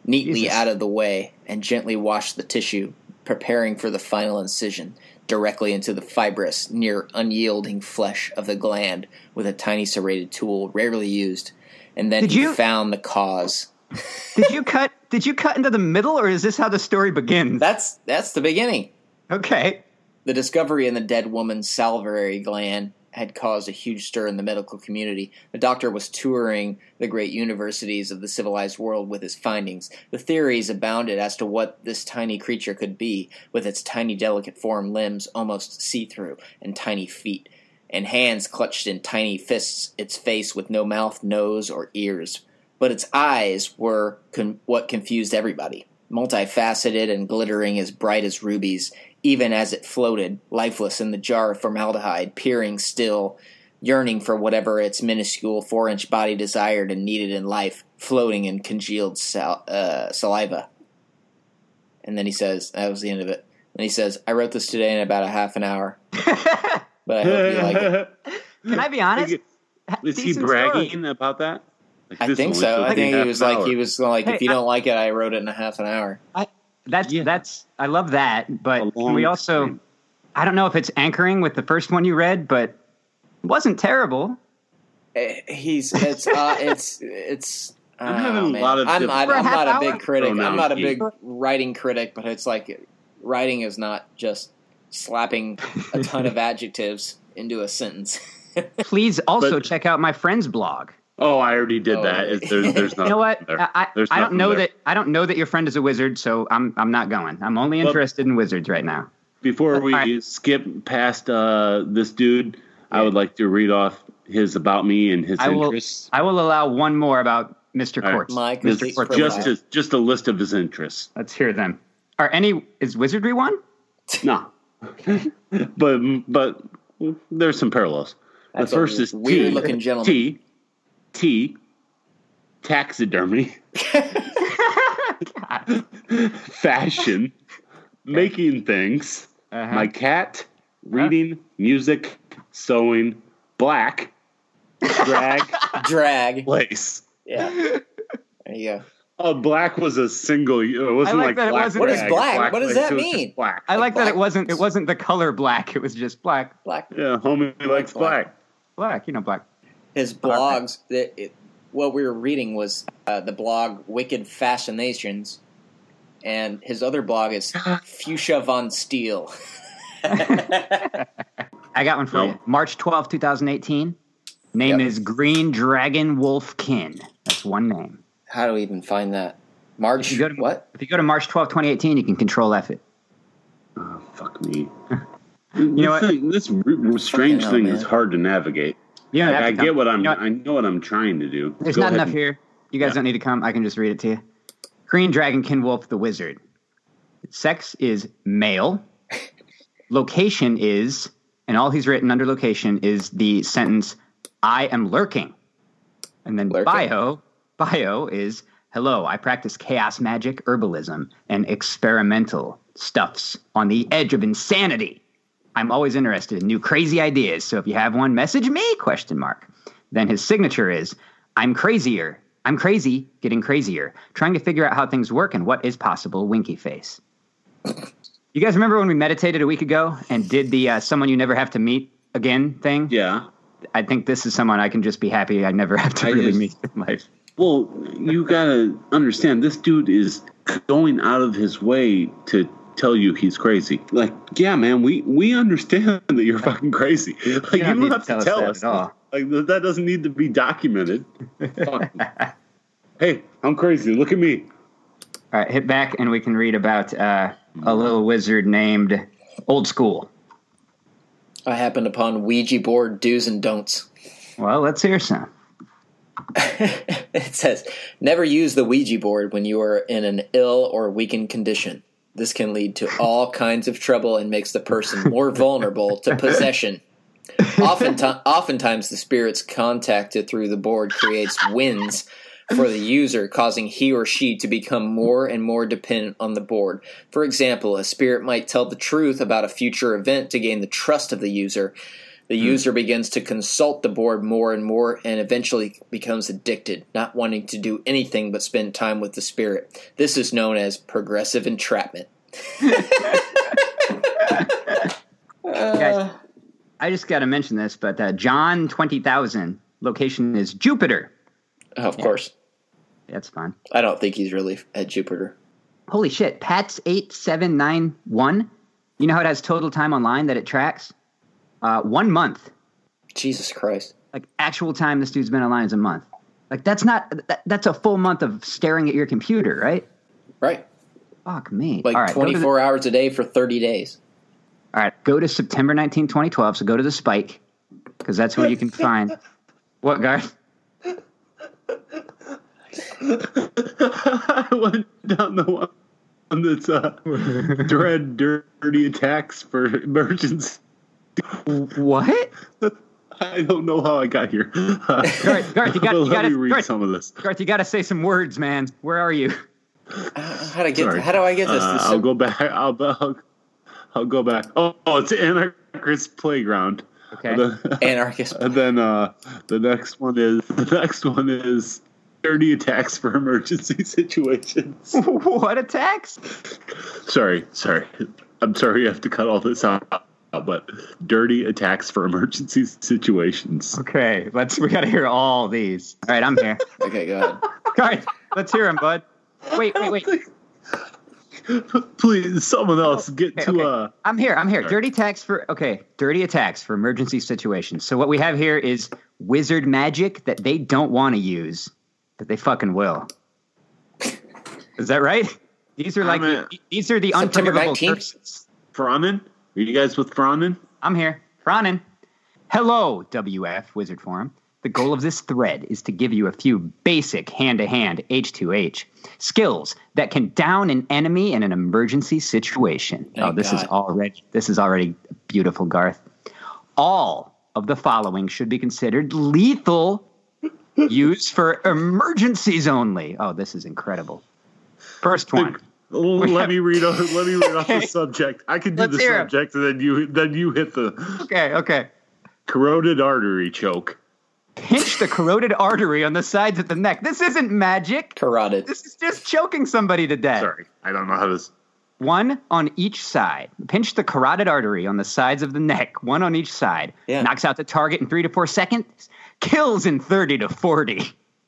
neatly Jesus. out of the way and gently washed the tissue, preparing for the final incision directly into the fibrous, near unyielding flesh of the gland with a tiny serrated tool, rarely used. And then Did he you- found the cause. Did you cut? Did you cut into the middle, or is this how the story begins? That's that's the beginning. Okay. The discovery in the dead woman's salivary gland had caused a huge stir in the medical community. The doctor was touring the great universities of the civilized world with his findings. The theories abounded as to what this tiny creature could be, with its tiny, delicate form, limbs almost see through, and tiny feet, and hands clutched in tiny fists, its face with no mouth, nose, or ears. But its eyes were con- what confused everybody. Multifaceted and glittering as bright as rubies, even as it floated, lifeless in the jar of formaldehyde, peering still, yearning for whatever its minuscule four inch body desired and needed in life, floating in congealed sal- uh, saliva. And then he says, that was the end of it. And he says, I wrote this today in about a half an hour, but I hope you like it. Can I be honest? Is he bragging story. about that? Like, I think so. I think he was an like, he was like, Hey, if you I- don't like it, I wrote it in a half an hour. That's Yeah. that's I love that, but we also time. I don't know if it's anchoring with the first one you read, but it wasn't terrible. Eh, He's it's uh, it's it's. I'm oh, having a lot of I'm, different- I'm, For a I'm not a hour? big critic. I'm not a scheme. big writing critic, but it's like writing is not just slapping a ton of adjectives into a sentence. Please also But- check out my friend's blog. Oh, I already did Oh. that. It's- There's, there's nothing You know what? there. I, I, don't know there. that I don't know that your friend is a wizard, so I'm I'm not going. I'm only Well- interested in wizards right now. Before we Alright. skip past uh, this dude, I would like to read off his about me and his I will interests. I will allow one more about Mr. All right. Quartz. Mike, Just, repeat Or just, Mike. a, just a list of his interests. Let's hear them. Are any is wizardry one? No, but but there's some parallels. That's the first is T. weird-looking gentleman. T. T. Taxidermy. Fashion. Making things. Uh-huh. My cat. Reading. Music. Sewing. Black. Drag. drag. place. Yeah. There you go. Oh, black was a single. It wasn't like like, that it black. wasn't- What is drag, black? What does that it was just mean? Black. I like that black. it wasn't it wasn't the color black. It was just black. Black. Yeah, homie likes Black. black. Black, you know, black. His blogs. That it, what we were reading was uh, the blog Wicked Fascinations, and his other blog is Fuchsia von Steel. I got one for No. you. March twelfth, two 2018. Name Yep. is Green Dragon Wolfkin. That's one name. How do we even find that? March. If you go to what? If you go to March twelfth, 2018, you can control F it. Oh, fuck me. You know this what? this strange thing man. is hard to navigate. You don't Like, I come. get what I'm. You know what? I know what I'm trying to do. There's Go not enough and- here. You guys Yeah. don't need to come. I can just read it to you. Green Dragonkin Wolf the Wizard. Sex is male. Location is, and all he's written under location is the sentence, I am lurking. And then Lurking. bio, bio is, hello, I practice chaos magic, herbalism, and experimental stuffs on the edge of insanity. I'm always interested in new crazy ideas. So if you have one, message me? Question mark. Then his signature is I'm crazier. I'm crazy, getting crazier, trying to figure out how things work and what is possible. Winky face. You guys remember when we meditated a week ago and did the uh, someone you never have to meet again thing? Yeah. I think this is someone I can just be happy I never have to I really just- meet in life. Well, you gotta understand. This dude is going out of his way to tell you he's crazy. Like, yeah, man, we we understand that you're fucking crazy. Like, you don't don't, need to have tell to us tell that us. at all. Like, that doesn't need to be documented. Hey, I'm crazy. Look at me. All right, hit back and we can read about uh, a little wizard named Old School. I happened upon Ouija board do's and don'ts. Well, let's hear some. it says, never use the Ouija board when you are in an ill or weakened condition. This can lead to all kinds of trouble and makes the person more vulnerable to possession. Oftentimes, oftentimes, the spirits contacted through the board creates winds for the user, causing he or she to become more and more dependent on the board. For example, a spirit might tell the truth about a future event to gain the trust of the user. The user begins to consult the board more and more and eventually becomes addicted, not wanting to do anything but spend time with the spirit. This is known as progressive entrapment. Guys, I just got to mention this, but uh, John 20,000, location is Jupiter. Oh, of course. That's fun. I don't think he's really at Jupiter. Holy shit, Pat's 8791. You know how it has total time online that it tracks? Uh, one month. Jesus Christ. Like actual time this dude's been online is a month. Like that's not, that, that's a full month of staring at your computer, right? Right. Fuck me. Like All right, go the- 24 hours a day for 30 days. All right, go to September 19, 2012. So go to the spike because that's where you can find. What, Garth? I went down the one that's uh, dread dirty attacks for emergency. What? I don't know how I got here. Garth, Garth, you got- you gotta- read Garth. some of this. Garth, you got to say some words, man. Where are you? Uh, How do I get? Sorry. How do I get this? Uh, This I'll go back. I'll, I'll, I'll go back. Oh, oh, it's Anarchist Playground. Okay. The- Anarchist. and then uh, the next one is the next one is dirty attacks for emergency situations. what attacks? sorry, sorry. I'm sorry you have to cut all this out. But dirty attacks for emergency situations. Okay, let's. We got to hear all these. All right, I'm here. Okay, go ahead. Garth, let's hear him, bud. Wait, wait, wait. Please, someone else get Okay, to okay. uh I'm here. I'm here. Sorry. Dirty attacks for okay. Dirty attacks for emergency situations. So what we have here is wizard magic that they don't want to use, but they fucking will. Is that right? These are like I'm the, these are the September unforgivable 19th? curses. Fronin. Are you guys with Fronin? I'm here. Fronin. Hello, WF Wizard Forum. The goal of this thread is to give you a few basic hand to hand H2H skills that can down an enemy in an emergency situation. Thank oh, this is already this is already beautiful, Garth. All of the following should be considered lethal use for emergencies only. Oh, this is incredible. First one. Well, let me read off, let me read off the subject. I can do Let's the hear it. subject and then you then you hit the Okay, okay. carotid artery choke. Pinch the carotid artery on the sides of the neck. This isn't magic. Carotid. This is just choking somebody to death. Sorry, I don't know how to. s- One on each side. Pinch the carotid artery on the sides of the neck, one on each side. Yeah. Knocks out the target in three to four seconds. Kills in 30 to 40.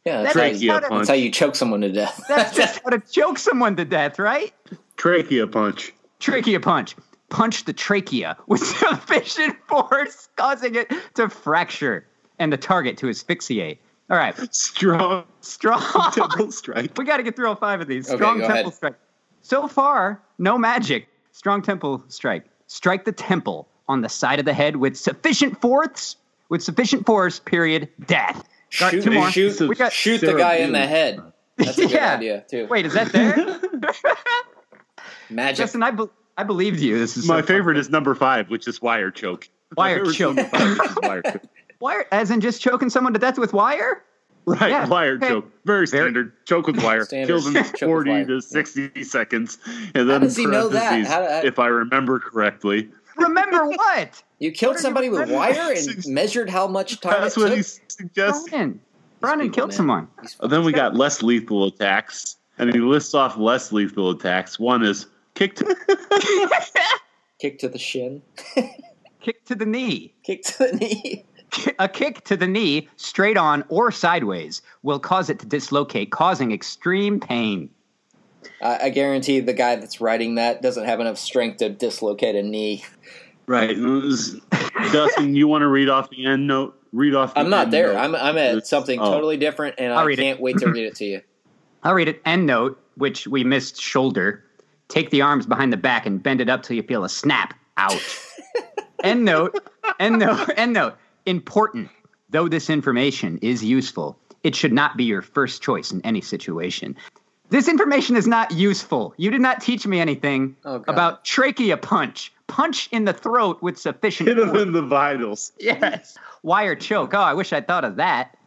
Yeah, that's, That's how Trachea you, punch. that's how you choke someone to death. That's just how to choke someone to death, right? Trachea punch. Trachea punch. Punch the trachea with sufficient force, causing it to fracture and the target to asphyxiate. All right. Strong Strong. temple strike. We got to get through all five of these. Okay, Strong go temple ahead. strike. So far, no magic. Strong temple strike. Strike the temple on the side of the head with sufficient force. With sufficient force. Period. Death. Got Shoot, two more. shoot, We got- shoot the guy in the head. That's a good Yeah. idea too. Wait, is that there? Magic. Justin, I, be- I believed you. This is My so favorite fun. is number five, which is wire choke. Wire choke. five, wire choke. wire, as in just choking someone to death with wire. Right, Yeah, wire okay. choke. Very standard. choke with wire. Standard Kills in 40 to 60 seconds. And then does he know that? parentheses, How do I- if I remember correctly. Remember what? You killed somebody you with wire and measured how much time That's it what took. he suggests. Bronin. Bronin killed man. someone. These oh, then we got less lethal attacks. And he lists off less lethal attacks. One is kick to Kick to the shin. Kick to the knee. Kick to the knee. A kick to the knee, straight on or sideways, will cause it to dislocate, causing extreme pain. I, I guarantee the guy that's writing that doesn't have enough strength to dislocate a knee. Right. Dustin, you want to read off the end note? Read off the end. I'm not end there. note. I'm I'm at something oh. totally different, and I'll I can't wait to read it to you. I'll read it. End note, which we missed shoulder. Take the arms behind the back and bend it up till you feel a snap. Ouch. end note. End note. End note. Important. Though this information is useful, it should not be your first choice in any situation. This information is not useful. You did not teach me anything Oh, about trachea punch. Punch in the throat with sufficient Hit him force. in the vitals. Yes. Wire choke. Oh, I wish I'd thought of that.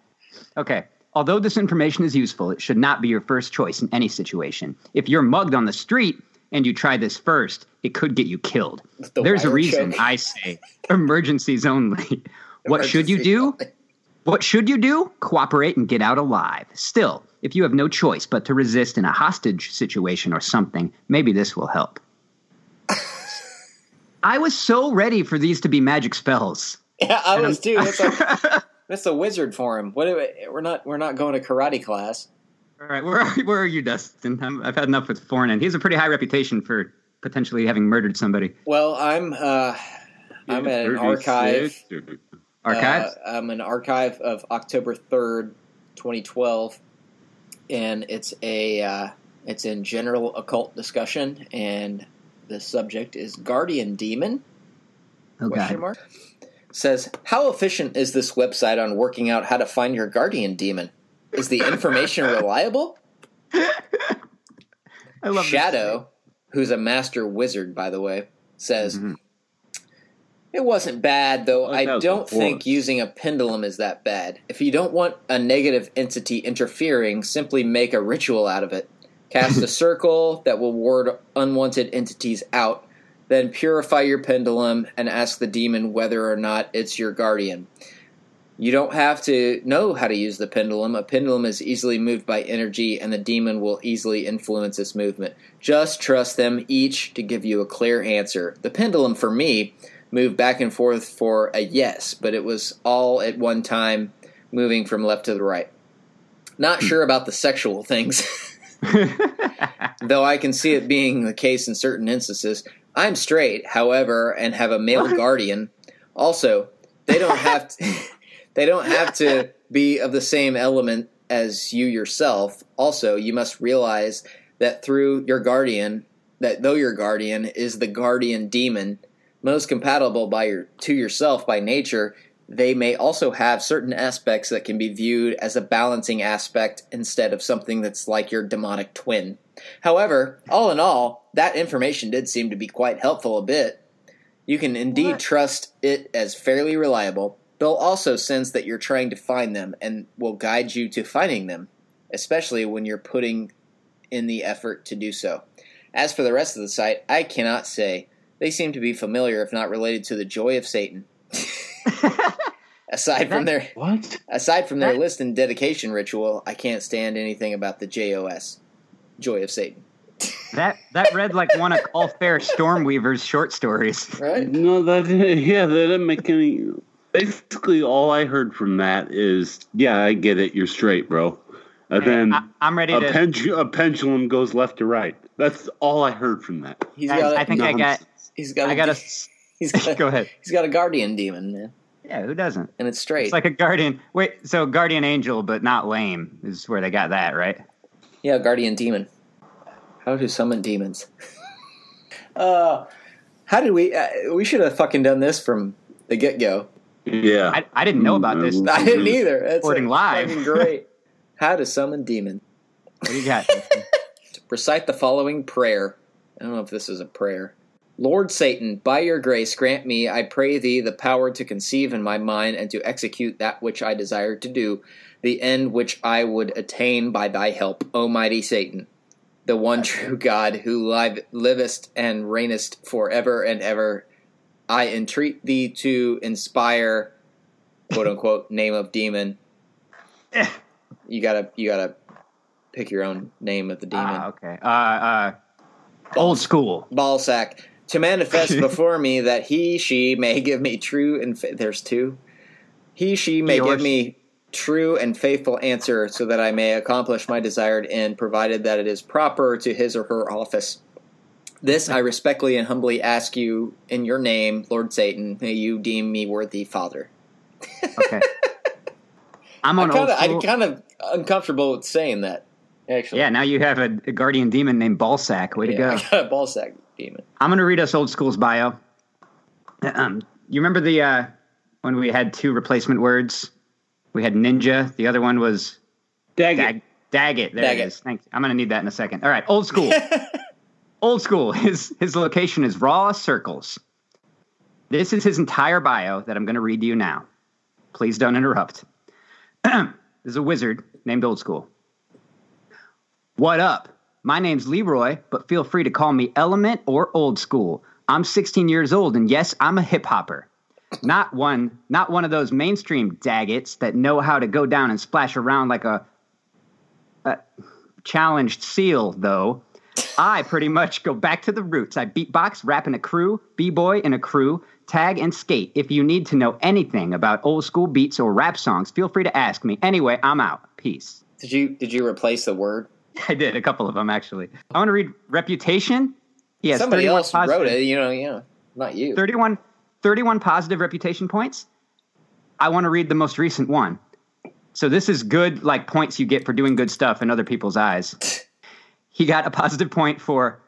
Okay. Although this information is useful, it should not be your first choice in any situation. If you're mugged on the street and you try this first, it could get you killed. The There's a reason choke. I say emergencies only. what should you do? only. What should you do? Cooperate and get out alive. Still, if you have no choice but to resist in a hostage situation or something, maybe this will help. I was so ready for these to be magic spells. Yeah, I was too. That's a, that's a wizard form. What? we- We're not. We're not going to karate class. All right, where are, where are you, Dustin? I'm, I've had enough with Fornan. He has a pretty high reputation for potentially having murdered somebody. Well, I'm. uh I'm at an 36 archive. Uh, I'm an archive of October third, 2012, and it's a uh, it's in general occult discussion, and the subject is guardian demon. oh Question God! mark says how efficient is this website on working out how to find your guardian demon? Is the information reliable? I love. Shadow, who's a master wizard, by the way, says Mhm. it wasn't bad, though. I don't think using a pendulum is that bad. If you don't want a negative entity interfering, simply make a ritual out of it. Cast a circle that will ward unwanted entities out. Then purify your pendulum and ask the demon whether or not it's your guardian. You don't have to know how to use the pendulum. A pendulum is easily moved by energy, and the demon will easily influence its movement. Just trust them each to give you a clear answer. The pendulum, for me, moved back and forth for a yes, but it was all at one time moving from left to the right. Not sure about the sexual things. Though I can see it being the case in certain instances. I'm straight, however, and have a male guardian. Also, they don't have to, they don't have to be of the same element as you yourself. Also, you must realize that through your guardian, that though your guardian is the guardian demon, most compatible by your to yourself by nature, they may also have certain aspects that can be viewed as a balancing aspect instead of something that's like your demonic twin. However, all in all, that information did seem to be quite helpful a bit. You can indeed What? trust it as fairly reliable. They'll also sense that you're trying to find them and will guide you to finding them, especially when you're putting in the effort to do so. As for the rest of the site, I cannot say. They seem to be familiar, if not related to the joy of Satan. aside from their What? aside from their That- list and dedication ritual, I can't stand anything about the JOS, joy of Satan. That that read like one of Calfair Stormweaver's short stories. Right? No, that yeah, that didn't make any. Basically, all I heard from that is, yeah, I get it. You're straight, bro. And then I, I'm ready a, to. pendu- a pendulum goes left to right. That's all I heard from that. He's I, got. A, I think I got. he's got. I got a. a. He's got. Go ahead. He's got a guardian demon, man, Yeah, who doesn't? and it's straight. It's like a guardian. Wait, so guardian angel, but not lame is where they got that, right? yeah, guardian demon. How to summon demons? uh, how did we? Uh, we should have fucking done this from the get go. Yeah. I, I didn't know about this. Mm, I didn't either. That's Recording like live. fucking great. how to summon demons. What do you got? Recite the following prayer. I don't know if this is a prayer. Lord Satan, by your grace, grant me, I pray thee, the power to conceive in my mind and to execute that which I desire to do, the end which I would attain by thy help, O mighty Satan, the one true God who live, livest and reignest forever and ever. I entreat thee to inspire, quote unquote, name of demon. You gotta, you gotta pick your own name of the demon. Ah, okay. Uh, uh, old school. ball sack to manifest before me that he she may give me true and fa- there's two he she may He or give me true and faithful answer so that i may accomplish my desired end provided that it is proper to his or her office this i respectfully and humbly ask you in your name lord satan may you deem me worthy father Okay. I'm on i'm kind of school. i'm kind of uncomfortable with saying that actually yeah, now you have a, a guardian demon named Ballsack. Way to go. I got a ball sack demon I'm going to read us old school's bio. Um, you remember the uh, when we had two replacement words? We had ninja. The other one was Dag it. dag, Daggett. There Daggett. it is. Thanks. I'm going to need that in a second. All right, old school. old school. His his location is Raw Circles. This is his entire bio that I'm going to read to you now. Please don't interrupt. There's a wizard named Old School. What up? My name's Leroy, but feel free to call me Element or Old School. I'm 16 years old, and yes, I'm a hip hopper. Not one, not one of those mainstream daggets that know how to go down and splash around like a, a challenged seal, though. I pretty much go back to the roots. I beatbox, rap in a crew, b-boy in a crew, tag and skate. If you need to know anything about old school beats or rap songs, feel free to ask me. Anyway, I'm out. Peace. did you did you replace the word I did a couple of them actually. I want to read Reputation. Has somebody 31 else positive- wrote it you know yeah not you 31, 31 positive reputation points. I want to read the most recent one. So this is good, like points you get for doing good stuff in other people's eyes. He got a positive point for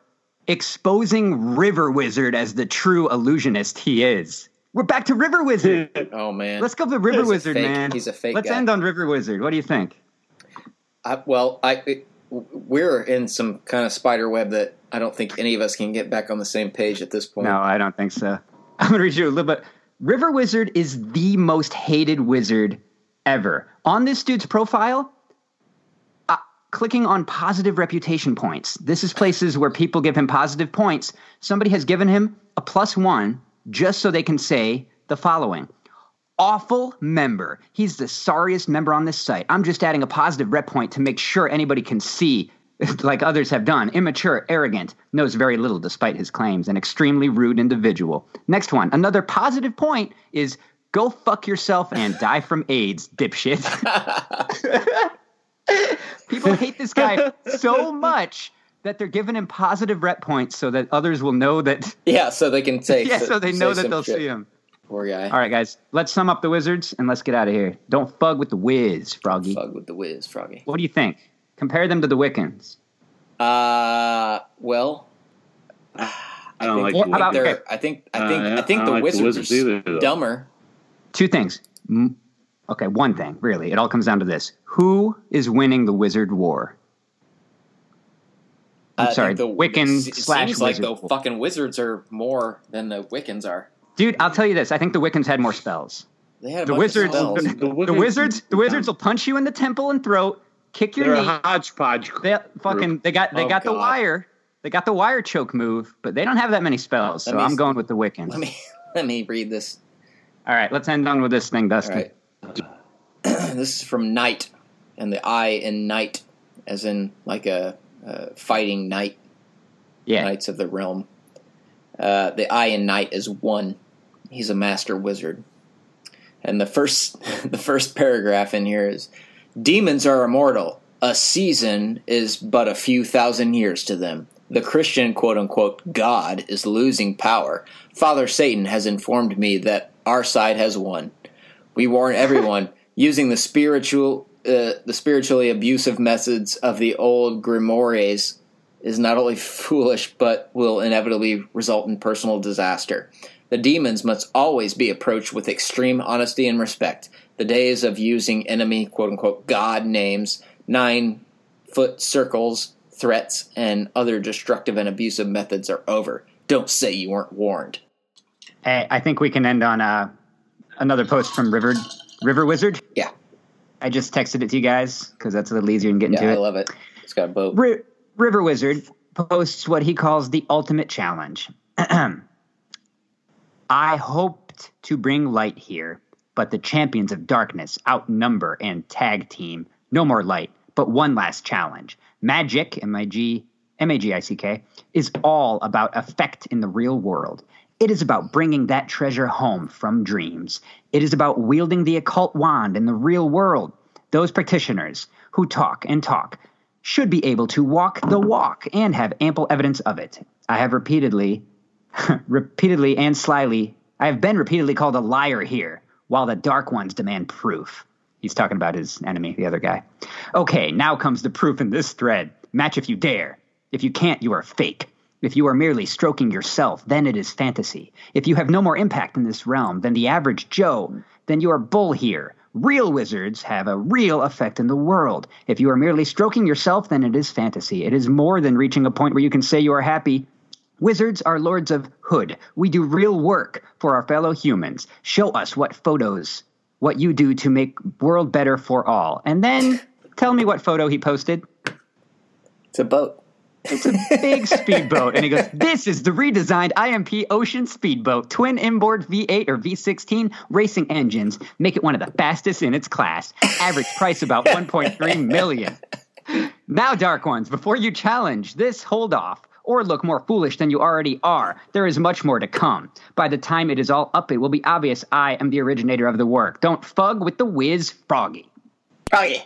exposing River Wizard as the true illusionist he is. We're back to River Wizard. Oh man, Let's go to River He's Wizard, man. he's a fake Let's guy. end on River Wizard. What do you think? I, well, I we're in some kind of spider web that I don't think any of us can get back on the same page at this point. No, I don't think so. I'm going to read you a little bit. River Wizard is the most hated wizard ever. On this dude's profile, uh, clicking on positive reputation points. This is places where people give him positive points. Somebody has given him a plus one just so they can say the following. Awful member. He's the sorriest member on this site. I'm just adding a positive rep point to make sure anybody can see, like others have done. Immature, arrogant, knows very little despite his claims, an extremely rude individual. Next one. Another positive point is go fuck yourself and die from AIDS, dipshit. People hate this guy so much that they're giving him positive rep points so that others will know that. Yeah, so they can say. yeah, so they know that they'll shit. see him. Poor guy. All right, guys, let's sum up the Wizards and let's get out of here. Don't fug with the Wiz, Froggy. Fug with the whiz, Froggy. What do you think? Compare them to the Wiccans. Uh, well, I don't like think How about- they're- okay. I think I think Uh, I think I the don't like the Wizards, Wizards are either, though. dumber. Two things. Okay, one thing, really. It all comes down to this. Who is winning the Wizard War? I'm I sorry, the Wiccans it slash seems like the Wizard. fucking Wizards are more than the Wiccans are. Dude, I'll tell you this. I think the Wiccans had more spells. They had a The bunch Wizards, Of spells. the, The the Wizards, the Wizards will punch you in the temple and throat, kick your They're knee. a hodgepodge. They fucking they got they Oh, got the wire. They got the wire choke move, but they don't have that many spells. So me- I'm going with the Wiccans. Let me let me read this. All right, let's end on with this thing, All Dustin. right. this is from Knight, and the I in Knight, as in like a, a fighting knight, Yeah. Knights of the Realm. Uh, the I in Knight is one. He's a master wizard. And the first the first paragraph in here is Demons are immortal. A season is but a few thousand years to them. The Christian quote unquote God is losing power. Father Satan has informed me that our side has won. We warn everyone using the spiritual uh, the spiritually abusive methods of the old grimoires is not only foolish but will inevitably result in personal disaster. The demons must always be approached with extreme honesty and respect. The days of using enemy quote unquote god names, nine foot circles, threats, and other destructive and abusive methods are over. Don't say you weren't warned. Hey, I think we can end on uh, another post from River River Wizard. Yeah. I just texted it to you guys because that's a little easier than getting Yeah, to I it. I love it. It's got a boat. Ri- River Wizard posts what he calls the ultimate challenge. I hoped to bring light here, but the champions of darkness outnumber and tag team. No more light, but one last challenge. Magic, M I G M A G I C K, is all about effect in the real world. It is about bringing that treasure home from dreams. It is about wielding the occult wand in the real world. Those practitioners who talk and talk should be able to walk the walk and have ample evidence of it. I have repeatedly, repeatedly and slyly, I have been repeatedly called a liar here, while the dark ones demand proof. He's talking about his enemy, the other guy. Okay, now comes the proof in this thread. Match if you dare. If you can't, you are fake. If you are merely stroking yourself, then it is fantasy. If you have no more impact in this realm than the average Joe, then you are bull here. Real wizards have a real effect in the world. If you are merely stroking yourself, then it is fantasy. It is more than reaching a point where you can say you are happy. Wizards are lords of hood. We do real work for our fellow humans. Show us what photos, what you do to make world better for all. And then tell me what photo he posted. It's a boat. It's a big speedboat. And he goes, This is the redesigned IMP Ocean Speedboat, twin inboard V8 or V16 racing engines. Make it one of the fastest in its class. Average price about 1.3 million. Now, Dark Ones, before you challenge this, hold off. Or look more foolish than you already are. There is much more to come. By the time it is all up, it will be obvious I am the originator of the work. Don't fug with the whiz froggy. Froggy.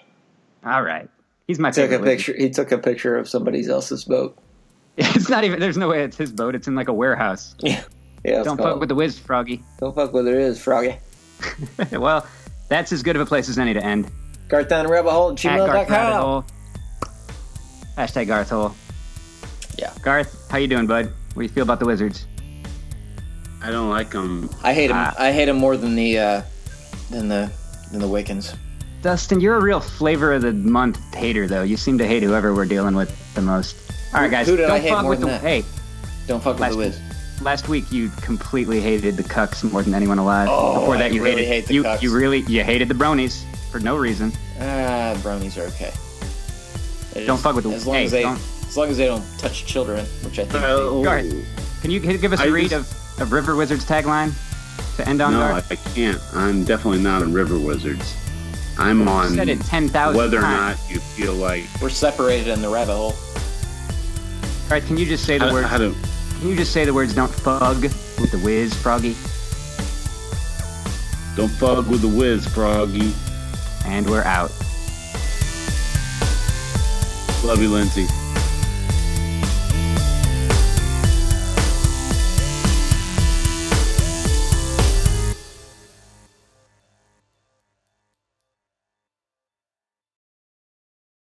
All right. He's my Took a favorite. wizard. picture. He took a picture of somebody else's boat. It's not even, there's no way it's his boat. It's in like a warehouse. Yeah. Yeah. it's Don't fuck with the whiz froggy. Don't fuck with it is Froggy. well, that's as good of a place as any to end. Garthon Rebel Hole At Garth Rabbit gmail.com. Hole. Hashtag Garth Hole. Yeah. Garth, how you doing, bud? What do you feel about the Wizards? I don't like them. I hate them. Ah. I hate them more than the uh, than the than the Wiccans. Dustin, you're a real flavor of the month hater, though. You seem to hate whoever we're dealing with the most. All right, guys. Who did don't I hate fuck more with than the. that? Hey, Don't fuck with Last the Wiz. last week you completely hated the cucks more than anyone alive. Oh, Before that, I you really hated hate the you. cucks. You really you hated the bronies for no reason. Ah, bronies are okay. They Don't just- fuck with the- as long hey, as they don't- as long as they don't touch children, which I think. they- Uh, Garth, Can you give us a I read just- of, of River Wizards tagline to end on? no, Garth? I can't. I'm definitely not on River Wizards. I'm on said it 10,000 whether or not you feel like we're separated in the rabbit hole. All right, can you just say the how, word? how to. Can you just say the words "don't fug" with the whiz, Froggy? Don't fuck with the whiz, Froggy. And we're out. Love you, Lindsay.